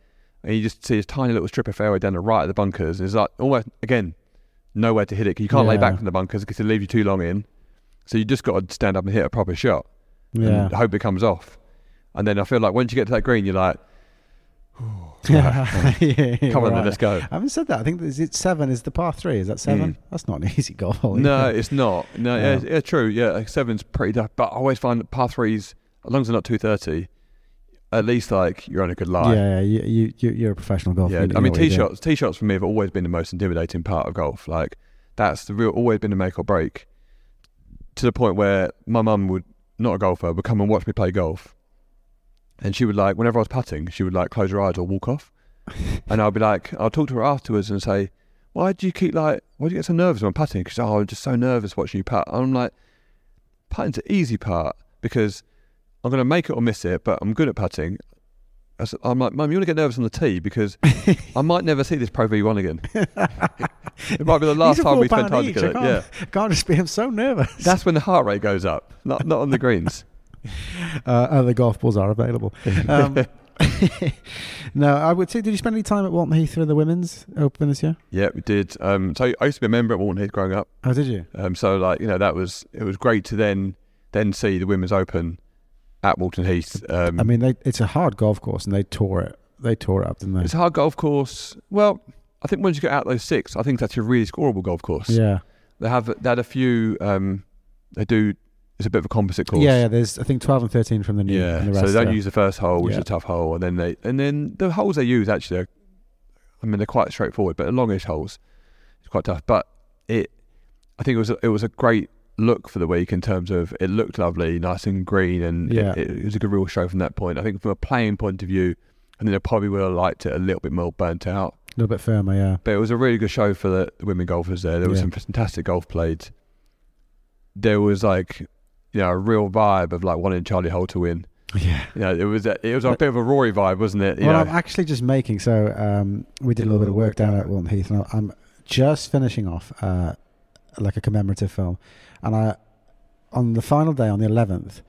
and you just see this tiny little strip of fairway down the right of the bunkers. It's like almost again nowhere to hit it 'cause you can't lay back from the bunkers because it leave you too long in. So you just got to stand up and hit a proper shot Yeah. and hope it comes off. And then I feel like once you get to that green, you're like, (laughs) yeah. yeah, come on, right. then let's go. I haven't said that. I think is it seven is the par three. Is that seven? Mm. That's not an (laughs) easy golf hole. No, it's not. No, Yeah. yeah, yeah, true. Yeah, seven's pretty tough. But I always find that par threes, as long as they're not two thirty, at least like you're on a good line. yeah, yeah. You, you, you're a professional golfer. Yeah, You know I mean, tee shots, tee shots for me have always been the most intimidating part of golf. Like that's the real, always been a make or break. To the point where my mum would, not a golfer, would come and watch me play golf, and she would like, whenever I was putting, she would like close her eyes or walk off, (laughs) and I'd be like, I'll talk to her afterwards and say, why do you keep like, why do you get so nervous when I'm putting? Because oh, I'm just so nervous watching you putt. And I'm like, putting's an easy part because I'm going to make it or miss it, but I'm good at putting. I'm like, Mum, you want to get nervous on the tee because I might never see this Pro V1 again. (laughs) it might be the last time we spend time each. together. I Yeah, can't, (laughs) can't just be. I'm so nervous. that's when the heart rate goes up, not not on the greens. (laughs) uh, other golf balls are available. Um, no, I would say. Did you spend any time at Walton Heath for the women's Open this year? yeah, we did. Um, so I used to be a member at Walton Heath growing up. Oh, did you? Um, so like you know that was it was great to then then see the Women's Open at Walton Heath. Um, I mean, they, it's a hard golf course, and they tore it. They tore it up, didn't they? it's a hard golf course. Well, I think once you get out those six, I think that's a really scoreable golf course. yeah. They have they had a few. Um, they do. It's a bit of a composite course. Yeah, yeah. There's I think 12 and 13 from the new. Yeah, and the so they don't are- use the first hole, which Yeah. is a tough hole, and then they and then the holes they use actually, are, I mean, they're quite straightforward, but the longish holes, it's quite tough. But it, I think it was a, it was a great look for the week in terms of it looked lovely, nice and green, and Yeah. it, it was a good real show from that point. I think from a playing point of view, I think they probably would have liked it a little bit more burnt out. a little bit firmer. Yeah. But it was a really good show for the, women golfers there. There was Yeah. some fantastic golf played. There was like, you know, a real vibe of like wanting Charley Hull to win. (laughs) Yeah. You know, it was a, it was a bit of a Rory vibe, wasn't it? You well, know, I'm actually just making. So um, we did a little bit of work down at Walton Heath, and I'm just finishing off uh, like a commemorative film. And I, on the final day, on the 11th,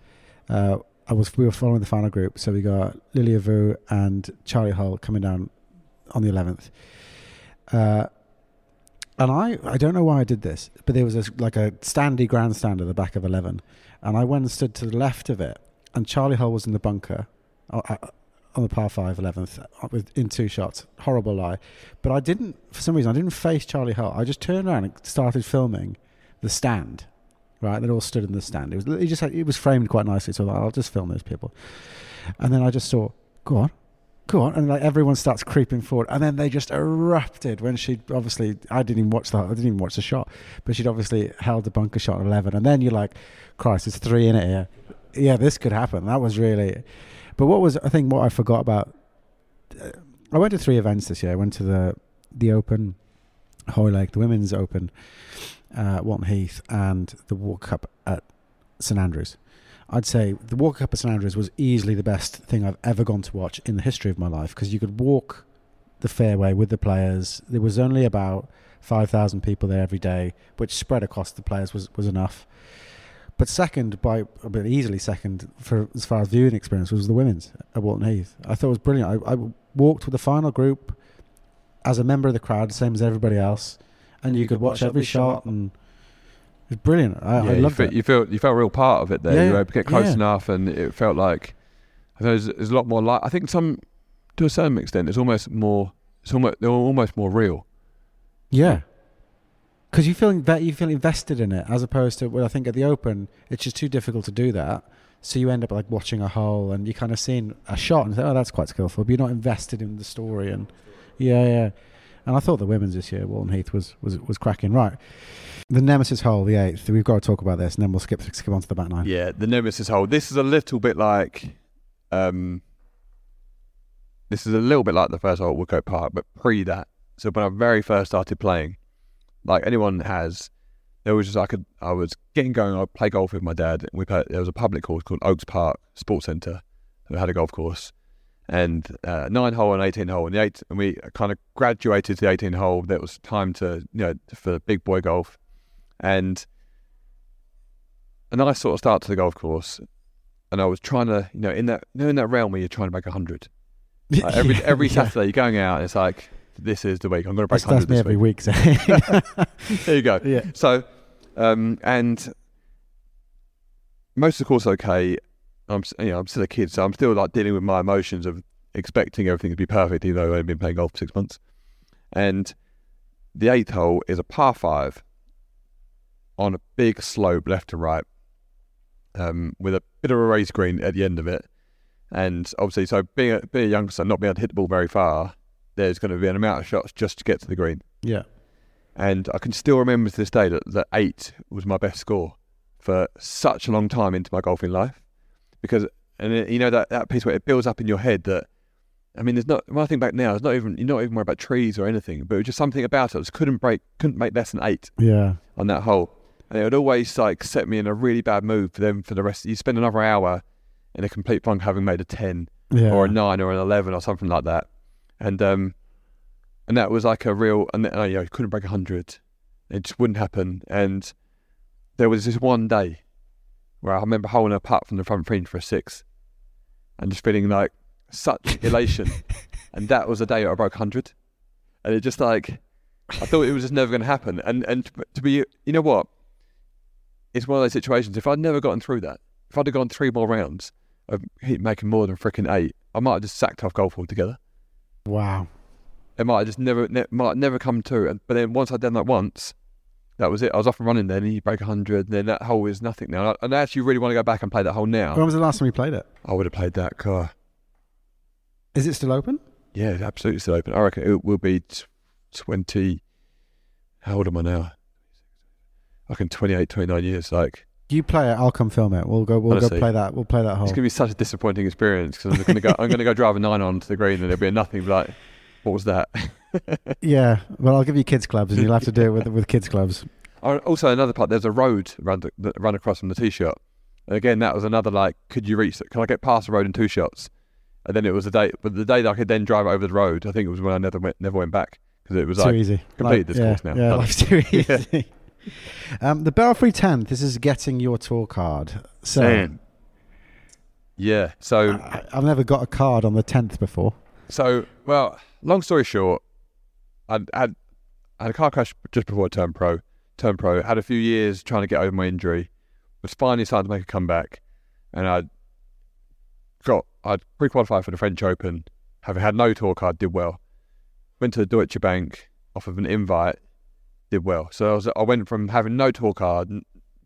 uh, I was we were following the final group. So we got Lilia Vu and Charley Hull coming down on the 11th. Uh, And I, I don't know why I did this, but there was a, like a standy grandstand at the back of 11. And I went and stood to the left of it, and Charley Hull was in the bunker uh, uh, on the par 5 11th uh, with, in two shots. Horrible lie. But I didn't, for some reason, I didn't face Charley Hull. I just turned around and started filming the stand. Right, they all stood in the stand. It was it just it was framed quite nicely, so I'll just film those people. And then I just saw, go on, go on, and like everyone starts creeping forward, and then they just erupted when she obviously I didn't even watch that, I didn't even watch the shot, but she'd obviously held the bunker shot at eleven, and then you're like, Christ, there's three in it here. Yeah, this could happen. That was really, but what was I think what I forgot about. Uh, I went to three events this year. I went to the the Open, Hoylake, the Women's Open, uh, Walton Heath, and the Walker Cup at St Andrews. I'd say the Walker Cup at St Andrews was easily the best thing I've ever gone to watch in the history of my life because you could walk the fairway with the players. There was only about five thousand people there every day, which spread across the players was, was enough. But second, by easily second for as far as viewing experience was the women's at Walton Heath. I thought it was brilliant. I, I walked with the final group as a member of the crowd, same as everybody else, and you, could watch every shot and. It was brilliant. I, yeah, I you, loved felt, it. you felt you felt a real part of it there. Yeah, you were able to get close yeah. enough, and it felt like I think there's, there's a lot more. Like I think some to a certain extent, it's almost more. It's almost they're almost more real. Yeah, because you feel inve- you feel invested in it as opposed to well, I think at the Open it's just too difficult to do that. So you end up like watching a hole and you kind of seeing a shot and say, oh, that's quite skillful, but you're not invested in the story. And yeah, yeah. And I thought the women's this year, Walton Heath was was was cracking. Right, the Nemesis hole, the eighth. We've got to talk about this, and then we'll skip skip on to the back nine. Yeah, the Nemesis hole. This is a little bit like, um, this is a little bit like the first hole at Woodcote Park, but pre that. So when I very first started playing, like anyone has, there was just I could I was getting going. I would play golf with my dad. And we played, there was a public course called Oaks Park Sports Centre. that had a golf course, and uh, nine hole and eighteen hole, and the eight, and we kind of graduated to the eighteen hole. That was time to you know for big boy golf, and a nice sort of start to the golf course. And I was trying to, you know, in that, you know, in that realm where you're trying to make a hundred. (laughs) Like every every Yeah. Saturday you're going out, and it's like this is the week. I'm going to break That's, that's hundred me this every week. week. So. (laughs) There you go. yeah, So, um, and most of the course okay. I'm you know I'm still a kid, so I'm still like dealing with my emotions of expecting everything to be perfect, even though I've been playing golf for six months. And the eighth hole is a par five on a big slope left to right, um, with a bit of a raised green at the end of it. And obviously, so being a, being a youngster, not being able to hit the ball very far, there's going to be an amount of shots just to get to the green. yeah. And I can still remember to this day that, that eight was my best score for such a long time into my golfing life. Because, and it, you know, that, that piece where it builds up in your head that, I mean, there's not, when I think back now, it's not even, you're not even worried about trees or anything, but it was just something about it. I just couldn't break, couldn't make less than eight Yeah. on that hole. And it would always like set me in a really bad mood for them for the rest. You spend another hour in a complete funk having made a 10 Yeah. or a nine or an eleven or something like that, and um, and that was like a real and uh, you know, you couldn't break a hundred, it just wouldn't happen. And there was this one day where I remember holding a putt from the front green for a six, and just feeling like such (laughs) elation, and that was the day I broke hundred, and it just like I thought it was just never going to happen, and and to- be you know what, it's one of those situations. If I'd never gotten through that, if I'd have gone three more rounds of making more than freaking eight, I might have just sacked off golf altogether. Wow. It might have just never, ne- might never come to. And but then once I'd done that once, that was it. I was off and running. Then and you break hundred, and then that hole is nothing now. And I actually really want to go back and play that hole now. When was the last time you played it? I would have played that car. Is it still open? Yeah, it's absolutely still open. I reckon it will be twenty. How old am I now? I reckon 28, 29 years. Like You play it. I'll come film it. We'll go. We'll Honestly. go play that. We'll play that hole. it's gonna be such a disappointing experience because I'm going to go. I'm to go drive a nine onto the green and there'll be a nothing. Like, what was that? (laughs) (laughs) Yeah. Well, I'll give you kids clubs, and you'll have to do it with with kids clubs. (laughs) Also, another part. There's a road run the, that run across from the tee shot. Again, that was another like, could you reach? It? Can I get past the road in two shots? And then it was the day, but the day that I could then drive over the road, I think it was when I never went, never went back because it was too like, easy. completed this yeah, course now. Yeah, (laughs) life's too Yeah. easy. um, the Belfry 10th. This is getting your tour card. So man. Yeah. So, I, I've never got a card on the 10th before. so well, long story short, I had I had a car crash just before I turned pro. Turned pro. Had a few years trying to get over my injury. Was finally starting to make a comeback, and I got I pre-qualified for the French Open. Having had no tour card, did well. Went to the Deutsche Bank off of an invite, did well. So I was I went from having no tour card,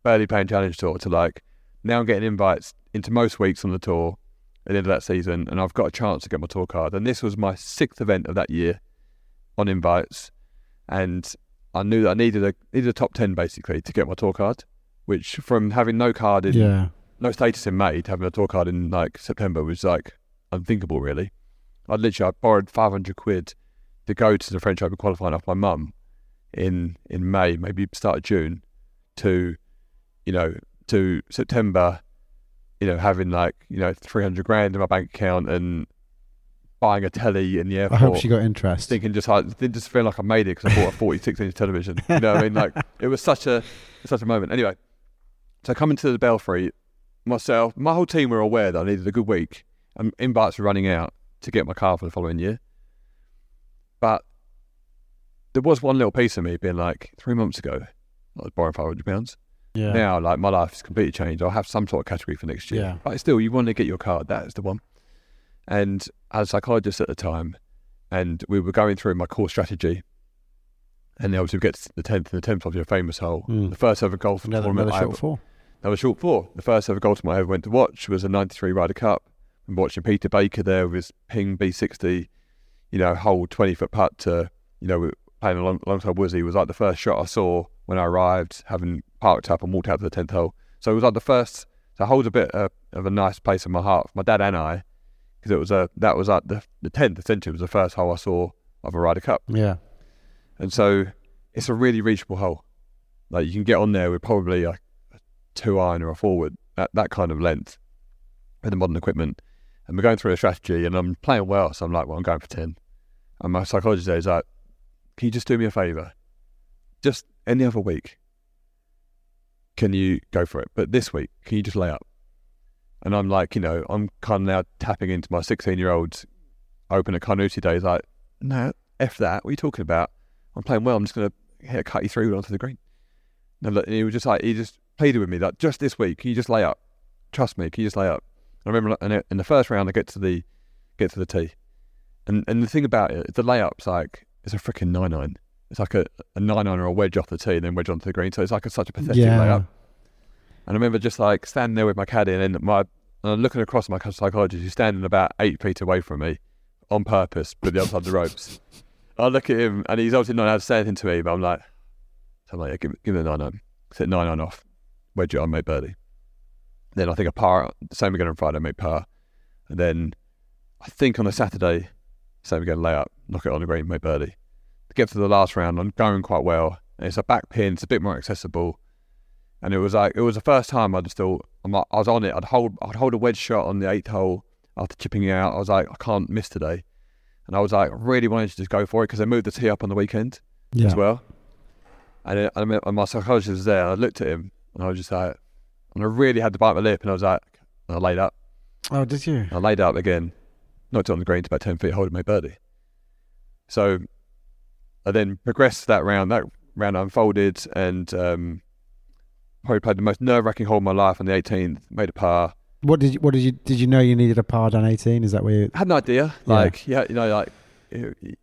barely playing Challenge Tour, to like now I'm getting invites into most weeks on the tour at the end of that season, and I've got a chance to get my tour card. And this was my sixth event of that year on invites, and I knew that I needed a needed a top ten basically to get my tour card. Which from having no card in Yeah. no status in May to having a tour card in like September was like unthinkable really. I literally I borrowed five hundred quid to go to the French Open qualifying off my mum in in May, maybe start of June, to you know to September, you know having like you know three hundred grand in my bank account and buying a telly in the airport. I hope she got interest. thinking just like didn't just feel like I made it because I bought a 46 inch television. You know what I mean? Like it was such a such a moment. Anyway, so coming to the Belfry, myself, my whole team were aware that I needed a good week, and invites were running out to get my car for the following year. But there was one little piece of me being like, three months ago, I was borrowing 500 pounds. yeah. Now, like my life is completely changed. I'll have some sort of category for next year. Yeah. But still, you want to get your card. That is the one. And as a psychologist at the time, and we were going through my core strategy. And obviously we get to the tenth, and the tenth of your famous hole, Mm. the first ever golf Another, tournament. another I short ever, four. that was short four. The first ever golf tournament I ever went to watch was a '93 Ryder Cup. I'm watching Peter Baker there with his ping B60, you know, whole 20 foot putt to, you know, playing along, alongside Woosie. It was like the first shot I saw when I arrived, having parked up and walked out to the 10th hole. So it was like the first, so it holds a bit uh, of a nice place in my heart my dad and I, because it was a, that was like the, the 10th essentially was the first hole I saw of a Ryder Cup. Yeah. And so it's a really reachable hole. Like you can get on there with probably like a two iron or a forward, that, that kind of length with the modern equipment. And we're going through a strategy and I'm playing well. So I'm like, well, I'm going for 10. And my psychologist there is like, can you just do me a favour? Just any other week, can you go for it? But this week, can you just lay up? And I'm like, you know, I'm kind of now tapping into my 16 year old open at Carnoustie days. Like, no, F that. What are you talking about? I'm playing well. I'm just going to hit a cutty through onto the green. And he was just like, he just pleaded with me that just this week, can you just lay up? Trust me, can you just lay up? I remember in the- first round, I get to the get to the tee, and and the thing about it, the layup's like it's a freaking nine iron. It's like a, a nine iron or a wedge off the tee, and then wedge onto the green. So it's like a, such a pathetic Yeah. layup. And I remember just like standing there with my caddy, and my and looking across my psychologist, who's standing about eight feet away from me, on purpose, but the other side of the ropes. I look at him, and he's obviously not allowed to say anything to me, but I'm like, so I'm like, yeah, give, give it a nine iron. Set nine iron off, wedge it on, made birdie. Then I think a par, same again on Friday, made par. And then I think on a Saturday, same again, lay up, knock it on the green, made birdie. To get to the last round, I'm going quite well. And it's a back pin, it's a bit more accessible. And it was like, it was the first time I just thought, I'm like, I was on it. I'd hold, I'd hold a wedge shot on the eighth hole after chipping it out. I was like, I can't miss today. And I was like, really wanted to just go for it because they moved the tee up on the weekend Yeah. as well. And, it, and my psychologist was there. And I looked at him and I was just like, and I really had to bite my lip. And I was like, and I laid up. Oh, did you? I laid up again, knocked it on the green to about 10 feet, holding my birdie. So I then progressed that round. That round unfolded and um, probably played the most nerve wracking hole of my life on the 18th, made a par. What did you? What did you? Did you know you needed a par down eighteen? Is that where? You, had an idea, like yeah, you know, like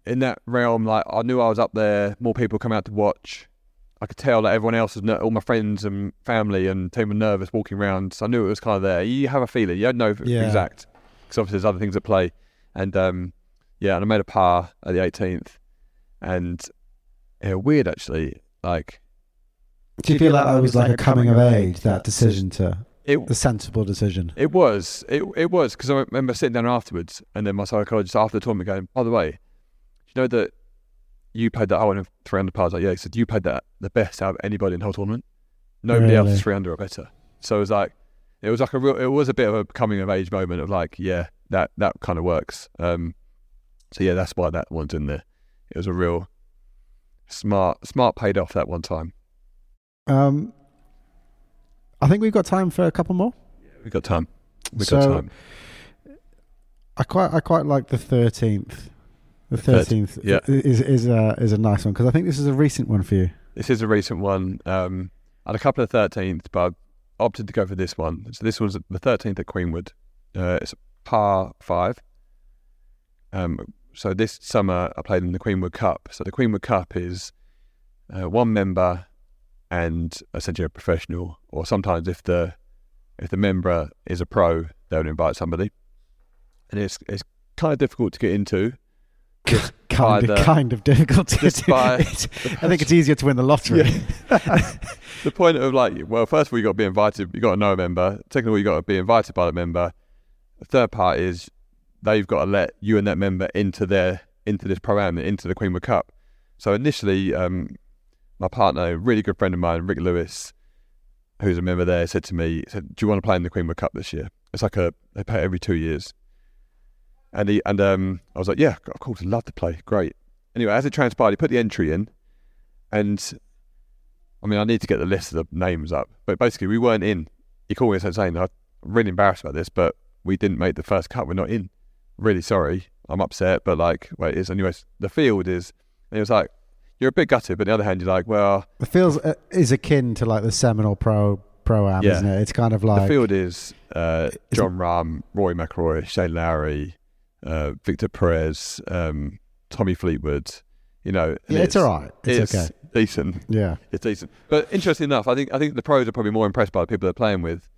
in that realm, like I knew I was up there. More people come out to watch. I could tell that everyone else was, ner- all my friends and family and team were nervous walking around. So I knew it was kind of there. You have a feeling, you don't know Yeah. exact, because obviously there's other things at play. And um, yeah, and I made a par at the 18th, and yeah, weird actually. Like do you feel like that was like a coming of age? That decision to it, the sensible decision. It was. It it was because I remember sitting down afterwards, and then my psychologist after the tournament going, "By the way, you know that you played that hole in three under par." I was like, "Yeah." He said, "You played that the best out of anybody in the whole tournament. Nobody else Really? is three under or better." So it was like, it was like a real. It was a bit of a coming of age moment of like, yeah, that that kind of works. Um, so yeah, that's why that one's in there. It was a real smart smart paid off that one time. Um, I think we've got time for a couple more. we've got time. We So- got time. I quite, I quite like the thirteenth The thirteenth yeah. is is a is a nice one because I think this is a recent one for you. This is a recent one. Um, I had a couple of 13th, but I opted to go for this one. So this was the 13th at Queenwood. Uh, it's a par five. Um, so this summer I played in the Queenwood Cup. So the Queenwood Cup is uh, one member and essentially a professional, or sometimes if the if the member is a pro, they'll invite somebody, and it's it's kind of difficult to get into. (laughs) Kind of kind of difficult to just by- (laughs) I think it's easier to win the lottery. (laughs) the point of like, well, first of all, you got to be invited. You got to know a member. Second of all, you got to be invited by the member. The third part is they've got to let you and that member into their into this program, into the Queenwood Cup. So initially, um, my partner, a really good friend of mine, Rick Lewis, who's a member there, said to me, said, "Do you want to play in the Queenwood Cup this year? It's like a they play every two years." And he and um, I was like, "Yeah, of course, I'd love to play. Great." Anyway, as it transpired, he put the entry in, and I mean, I need to get the list of the names up, but basically, we weren't in. He called me and said, "Zane, I'm really embarrassed about this, but we didn't make the first cut. We're not in. Really sorry. I'm upset, but like, well, it is. Anyways, the field is. And he was like, "You're a bit gutted, but on the other hand, you're like, well, It feels uh, is akin to like the Seminole Pro Pro Am, Yeah. isn't it? It's kind of like the field is uh, Jon Rahm, Rory McIlroy, Shane Lowry, uh, Victor Perez, um, Tommy Fleetwood. You know, yeah, it's, all right. It's, okay. decent. Yeah, It's decent. But interesting enough, I think I think the pros are probably more impressed by the people they're playing with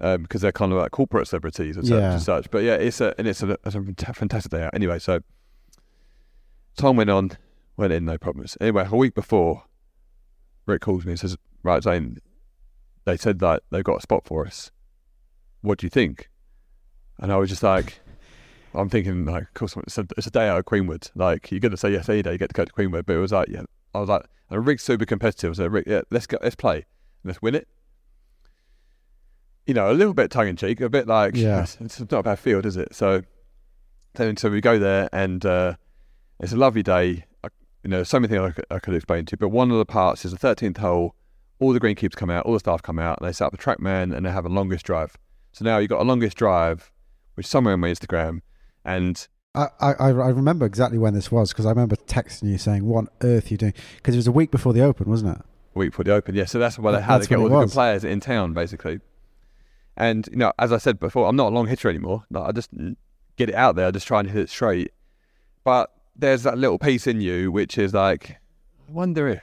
um, because they're kind of like corporate celebrities and such, Yeah. and such. But yeah, it's a and it's a, it's a fantastic day out. Anyway, so time went on, went in, no problems. Anyway, a week before, Rick calls me and says, "Right, Zane, they said that they've got a spot for us. What do you think?" And I was just like. I'm thinking, like, of course, it's a, it's a day out of Queenwood. Like, you're going to say yes any day, you get to go to Queenwood. But it was like, yeah, I was like, and Rick's super competitive. So Rick, yeah, let's go, let's play, let's win it. You know, a little bit tongue in cheek, a bit like, Yeah. it's, it's not a bad field, is it? So, so, so we go there, and uh, it's a lovely day. You know, so many things I could, I could explain to you, but one of the parts is the 13th hole. All the green greenkeepers come out, all the staff come out, and they set up the TrackMan, and they have a longest drive. So now you've got a longest drive, which is somewhere on my Instagram, and I, I I remember exactly when this was because I remember texting you saying, "What on earth are you doing?" Because it was a week before the Open, wasn't it? a week before the Open. Yeah, so that's why they how they get all the was. good players in town, basically. And you know, as I said before, I'm not a long hitter anymore. Like, I just get it out there. I just try and hit it straight. But there's that little piece in you which is like, I wonder if, I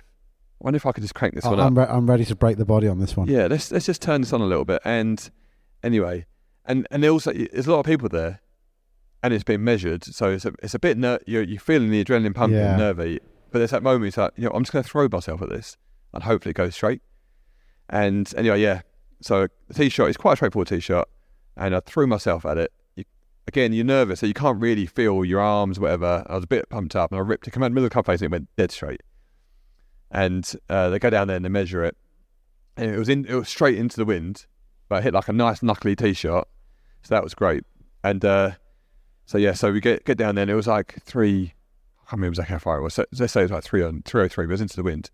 wonder if I could just crank this one up. I'm, re- I'm ready to break the body on this one. Yeah, let's let's just turn this on a little bit. And anyway, and and also there's a lot of people there, and it's been measured, so it's a it's a bit ner- you're you're feeling the adrenaline pumping, Yeah. nervy. But there's that moment, it's like you know, I'm just going to throw myself at this, and hopefully it goes straight. And anyway, yeah. So the tee shot is quite a straightforward tee shot, and I threw myself at it. Again, you're nervous, so you can't really feel your arms, whatever. I was a bit pumped up, and I ripped it, come out the middle of the cup face, and it went dead straight. And uh, they go down there and they measure it, and it was in, it was straight into the wind, but I hit like a nice knuckly tee shot, so that was great. And uh, so yeah, so we get get down there, and it was like three. I can't remember exactly how far it was. So, let's say it was like three on three oh three, but it was into the wind.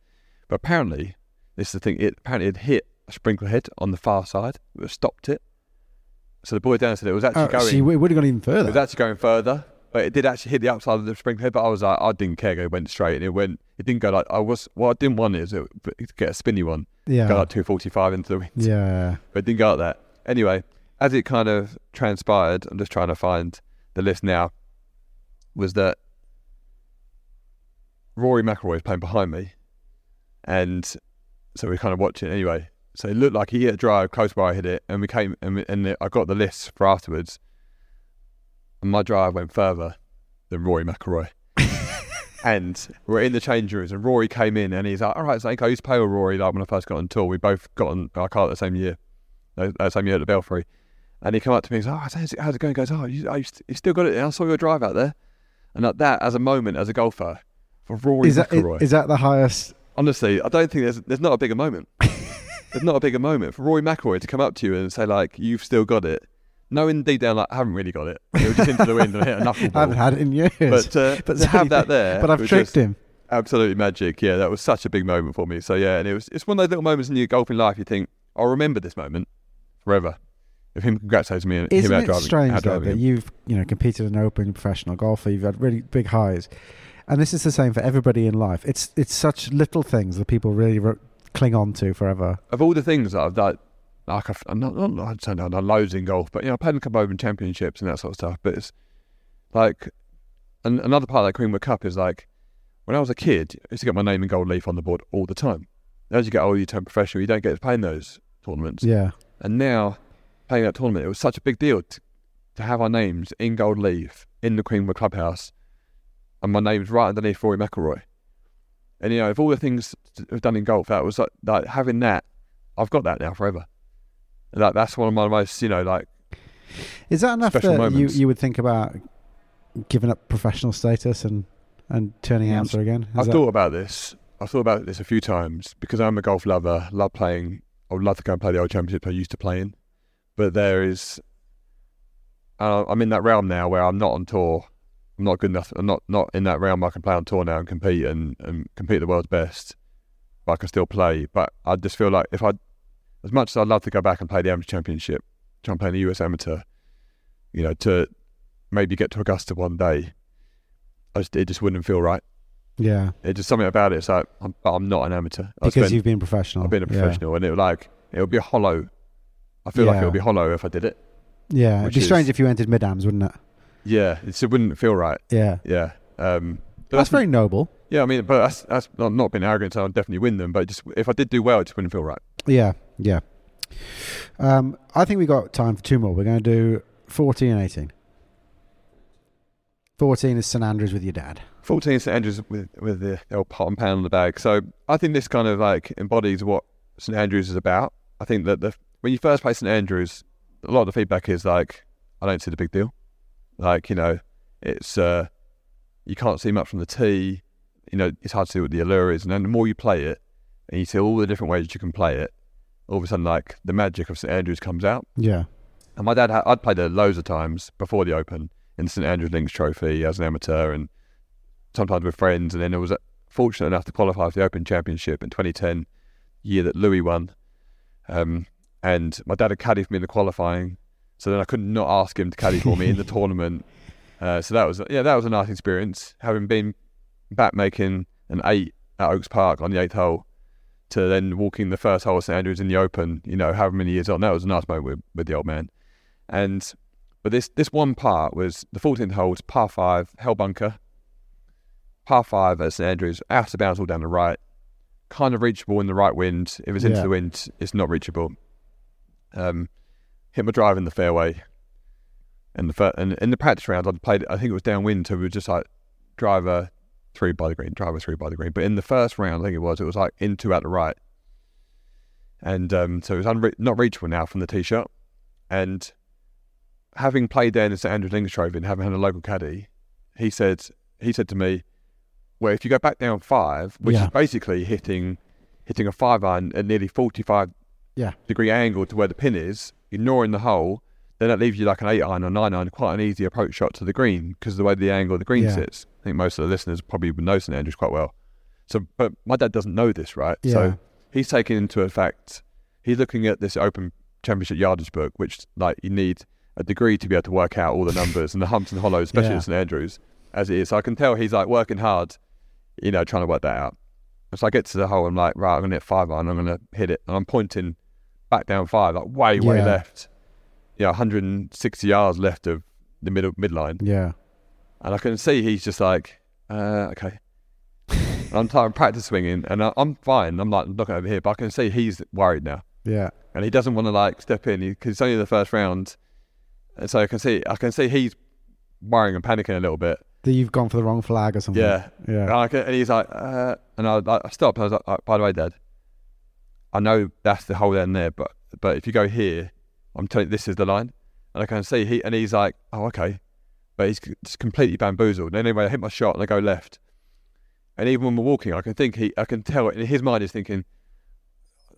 But apparently, this is the thing. It apparently it hit a sprinkler head on the far side. It stopped it. So the boy down said it was actually Oh, going. you- it would have gone even further. It was actually going further, but it did actually hit the outside of the sprinkler head. But I was like, I didn't care. It went straight, and it went. It didn't go like I was. What I didn't want is it, get a spinny one, yeah. go like two forty five into the wind, yeah. (laughs) but it didn't go like that. Anyway, as it kind of transpired, I'm just trying to find the list now. Was that Rory McIlroy was playing behind me, and so we're kind of watching it anyway. So it looked like he hit a drive close where I hit it, and we came and, we, and I got the list for afterwards. And my drive went further than Rory McIlroy. (laughs) and we're in the change rooms, and Rory came in, and he's like, "All right, Zane, I used to play with Rory like when I first got on tour. We both got on our car the same year, uh, uh, same year at the Belfry." And he come up to me, he's like, "Oh, how's it, how's it going?" He goes, "Oh, you, you, st- you still got it? I saw your drive out there." And at that, as a moment, as a golfer, for Rory Is that McIlroy, is that the highest? honestly, I don't think there's there's not a bigger moment. There's not a bigger moment for Rory McIlroy to come up to you and say like, "You've still got it," knowing deep down like, "I haven't really got it." It was just into the wind and hit a knuckleball. (laughs) I haven't had it in years. but uh, (laughs) But to have that there, but I've tricked him. absolutely magic. Yeah, that was such a big moment for me. So yeah, and it was it's one of those little moments in your golfing life you think I'll remember this moment forever. if him congratulates me and Isn't him out driving, strange out though, driving that you've you know competed in open professional golfer, you've had really big highs, and this is the same for everybody in life. It's it's such little things that people really re- cling on to forever. of all the things that I've done, like I've I'm not, not I'd say I've done loads in golf, but you know, I played in a couple of open championships and that sort of stuff. But it's like, and another part of that Queenwood Cup is like, when I was a kid, I used to get my name in gold leaf on the board all the time. As you get older, you turn professional, you don't get to play in those tournaments. Yeah, And now, playing that tournament, it was such a big deal to, to have our names in gold leaf in the Queenwood Clubhouse, and my name's right underneath Rory McIlroy. And you know, of all the things I've done in golf, that was like, like having that. I've got that now forever. And that that's one of my most, you know, like is that enough that you moments. you would think about giving up professional status and and turning Yeah, amateur again? Is I've that- thought about this. I've thought about this a few times because I'm a golf lover. Love playing. I would love to go and play the old championships I used to play in, but there is. Uh, I'm in that realm now where I'm not on tour. I'm not good enough. I'm not not in that realm. I can play on tour now and compete and, and compete the world's best. But I can still play. But I just feel like if I, as much as I'd love to go back and play the amateur championship, try and play in the US amateur, you know, to maybe get to Augusta one day, I just, it just wouldn't feel right. yeah, It's just something about it. It's like, I'm, but I'm not an amateur. I because spent- you've been professional. I've been a Yeah. professional, and it would like it would be hollow. I feel like it would be hollow if I did it. Yeah, it'd be strange if you entered mid-ams, wouldn't it? Yeah, it's, it wouldn't feel right. Yeah, Yeah, um, but that's very noble. Yeah, I mean, but that's that's not, not being arrogant. So I'll definitely win them. But just if I did do well, it just wouldn't feel right. Yeah, yeah. Um, I think we got time for two more. We're going to do 14 and 18. 14 is St Andrews with your dad. 14 is St Andrews with with the old pot and pan on the bag. So I think this kind of like embodies what St Andrews is about. I think that the when you first play St Andrews, a lot of the feedback is like, I don't see the big deal. Like you know, it's uh, you can't see much from the tee. You know, it's hard to see what the allure is, and then the more you play it, and you see all the different ways you can play it, all of a sudden like the magic of St Andrews comes out. Yeah, And my dad, I'd played there loads of times before the Open in the St Andrews Links Trophy as an amateur, and sometimes with friends. And then I was uh, fortunate enough to qualify for the Open Championship in 2010, year that Louis won. Um, and my dad had caddied for me in the qualifying, so then I could not ask him to caddy for me in the (laughs) tournament. Uh, so that was yeah, that was a nice experience. Having been back making an eight at Oaks Park on the eighth hole, to then walking the first hole of St Andrews in the Open, you know, however many years on, that was a nice moment with, with the old man. And but this this one part was the 14th hole, was par five, hell bunker, par five at St Andrews, out of bounds all down the right, kind of reachable in the right wind. If it's into Yeah. the wind, it's not reachable. Um, hit my drive in the fairway. And the fir- and in the practice round, I played. I think it was downwind, so we were just like driver three by the green, driver three by the green. But in the first round, I think it was, it was like in two out the right, and um, so it was unre- not reachable now from the tee shot. And having played there in the St Andrews Links Trophy and having had a local caddy, he said he said to me, "Well, if you go back down five, which Yeah. is basically hitting hitting a five iron at nearly forty five Yeah. degree angle to where the pin is, ignoring the hole." Then that leaves you like an eight iron or nine iron, quite an easy approach shot to the green because of the way the angle of the green Yeah. sits. I think most of the listeners probably would know St Andrews quite well. So, but my dad doesn't know this, right? Yeah. So he's taking into effect. He's looking at this Open Championship yardage book, which like you need a degree to be able to work out all the numbers and the humps and hollows, especially Yeah. at St Andrews, as it is. So I can tell he's like working hard, you know, trying to work that out. So I get to the hole, I'm like, right, I'm gonna hit five iron, I'm gonna hit it, and I'm pointing back down five, like way, way Yeah. left. Yeah, 160 yards left of the middle midline. Yeah. And I can see he's just like, uh, okay. (laughs) And I'm tired, practice swinging, and I, I'm fine. I'm like looking over here, but I can see he's worried now, Yeah. and he doesn't want to like step in because it's only the first round. And so I can see, I can see he's worrying and panicking a little bit. That you've gone for the wrong flag or something. Yeah, and, Yeah. I can, and he's like, uh, and I, I stopped. I was like, by the way, Dad, I know that's the hole down there, but but if you go here, I'm telling you, this is the line, and I can see he, and he's like, oh okay, but he's just completely bamboozled. And anyway, I hit my shot and I go left, and even when we're walking, I can think he, I can tell in his mind he's thinking,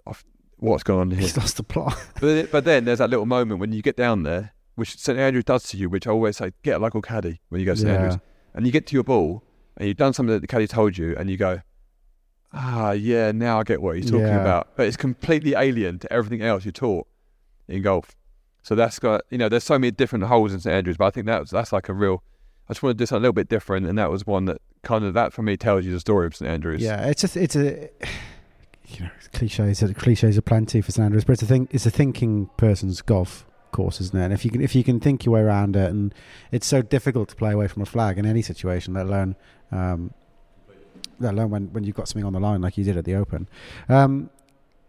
oh, what's going on here? He's lost the plot. (laughs) But, but then there's that little moment when you get down there, which St Andrews does to you, which I always say, get a local caddy when you go to St Yeah. Andrews. And you get to your ball and you've done something that the caddy told you, and you go, ah, yeah, now I get what he's talking Yeah. about. But it's completely alien to everything else you're taught in golf. So that's got you know, there's so many different holes in St Andrews, but I think that's that's like a real. I just want to do something a little bit different, and that was one that kind of that for me tells you the story of St Andrews. Yeah, it's just it's a (sighs) you know cliches. Cliches are plenty for St Andrews, but it's a think it's a thinking person's golf course, isn't it? And if you can if you can think your way around it, and it's so difficult to play away from a flag in any situation, let alone um, let alone when when you've got something on the line like you did at the Open. Um,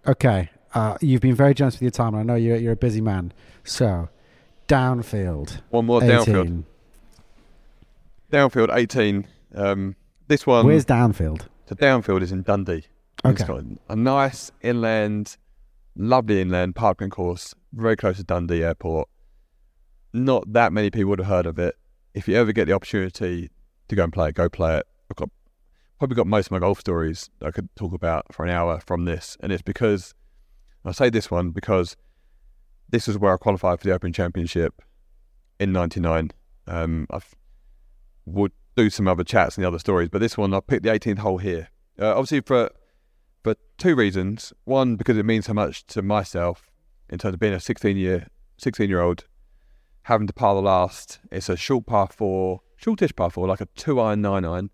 okay, uh, you've been very generous with your time, and I know you're you're a busy man. So downfield, One more 18. downfield. Downfield 18. Um, this one, Where's downfield? the downfield is in Dundee. in Okay. Scotland. A nice inland, lovely inland parkland course, very close to Dundee Airport. Not that many people would have heard of it. If you ever get the opportunity to go and play it, go play it. I've got probably got most of my golf stories I could talk about for an hour from this, and it's because I say this one because this is where I qualified for the Open Championship in '99. Um, I would do some other chats and the other stories, but this one I picked the 18th hole here. Uh, obviously for for two reasons. One, because it means so much to myself in terms of being a 16 year 16 year old having to par the last. It's a short par four, shortish par four, like a two iron nine iron.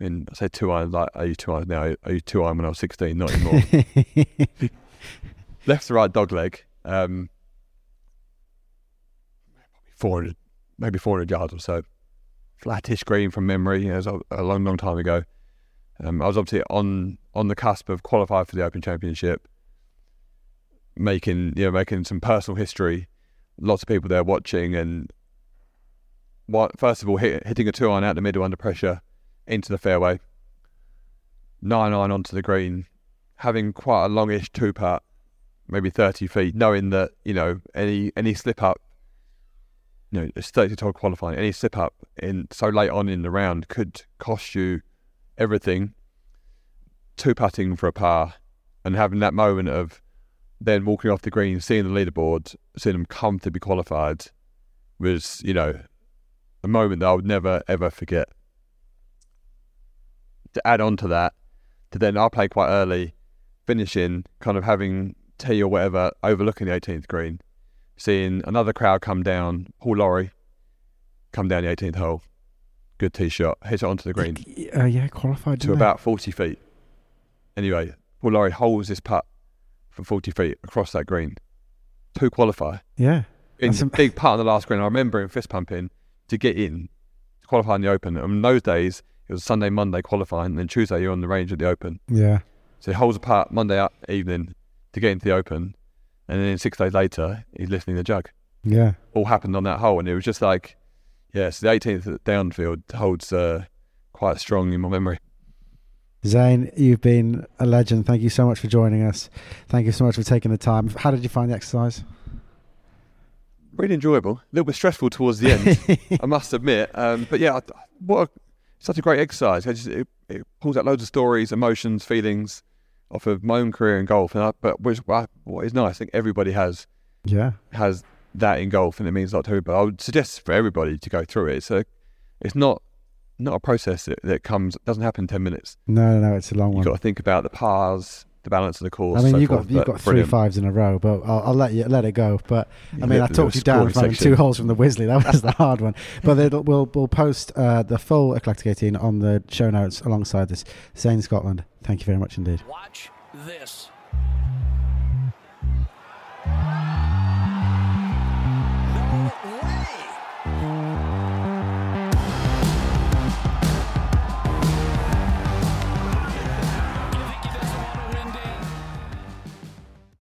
I mean, I say two iron like I use two irons now. I used two iron when I was 16, not anymore. (laughs) Left to right dog leg. Um, 400, maybe 400 yards or so. Flattish green from memory. It was a, a long, long time ago. Um, I was obviously on on the cusp of qualifying for the Open Championship, making you know making some personal history. Lots of people there watching, and what first of all hit, hitting a two iron out the middle under pressure into the fairway, nine iron onto the green, having quite a longish two putt, maybe thirty feet, knowing that you know any any slip up, you know, it's thirty to qualifying, any slip up in so late on in the round could cost you everything. Two putting for a par, and having that moment of then walking off the green, seeing the leaderboard, seeing them comfortably qualified, was you know a moment that I would never ever forget. To add on to that, to then I played quite early, finishing kind of having tea or whatever, overlooking the 18th green, seeing another crowd come down, Paul Lawrie come down the 18th hole, good tee shot, hit it onto the green Uh, yeah, qualified to about 40 feet. Anyway, Paul Lawrie holds this putt from 40 feet across that green to qualify. yeah. In am- big putt on the last green, I remember him fist pumping to get in, to qualify in the Open. And in those days, it was Sunday, Monday qualifying, and then Tuesday you're on the range at the Open. Yeah. So he holds a putt Monday evening to get into the Open, and then six days later, he's lifting the jug. Yeah. All happened on that hole, and it was just like, yeah, so the 18th downfield holds uh, quite strong in my memory. Zane, you've been a legend. Thank you so much for joining us. Thank you so much for taking the time. How did you find the exercise? Really enjoyable. A little bit stressful towards the end, (laughs) I must admit. Um, but yeah, what a, such a great exercise. Just, it, it pulls out loads of stories, emotions, feelings off of my own career in golf. And I, but which, what is nice, I think everybody has Yeah. has that in golf, and it means a lot to everybody. I would suggest for everybody to go through it. So it's not not a process that, that comes doesn't happen in ten minutes. No, no, no. It's a long one. You've got to think about the pars, the balance of the course. I mean, so you've forth, got you've got three brilliant. fives in a row, but I'll, I'll let you let it go. But I mean, Yeah, I talked you down scoring from section. two holes from the Wisley. That was the (laughs) hard one. But it'll, we'll we'll post uh, the full Eclectic 18 on the show notes alongside this. Zane Scotland, thank you very much indeed. Watch this.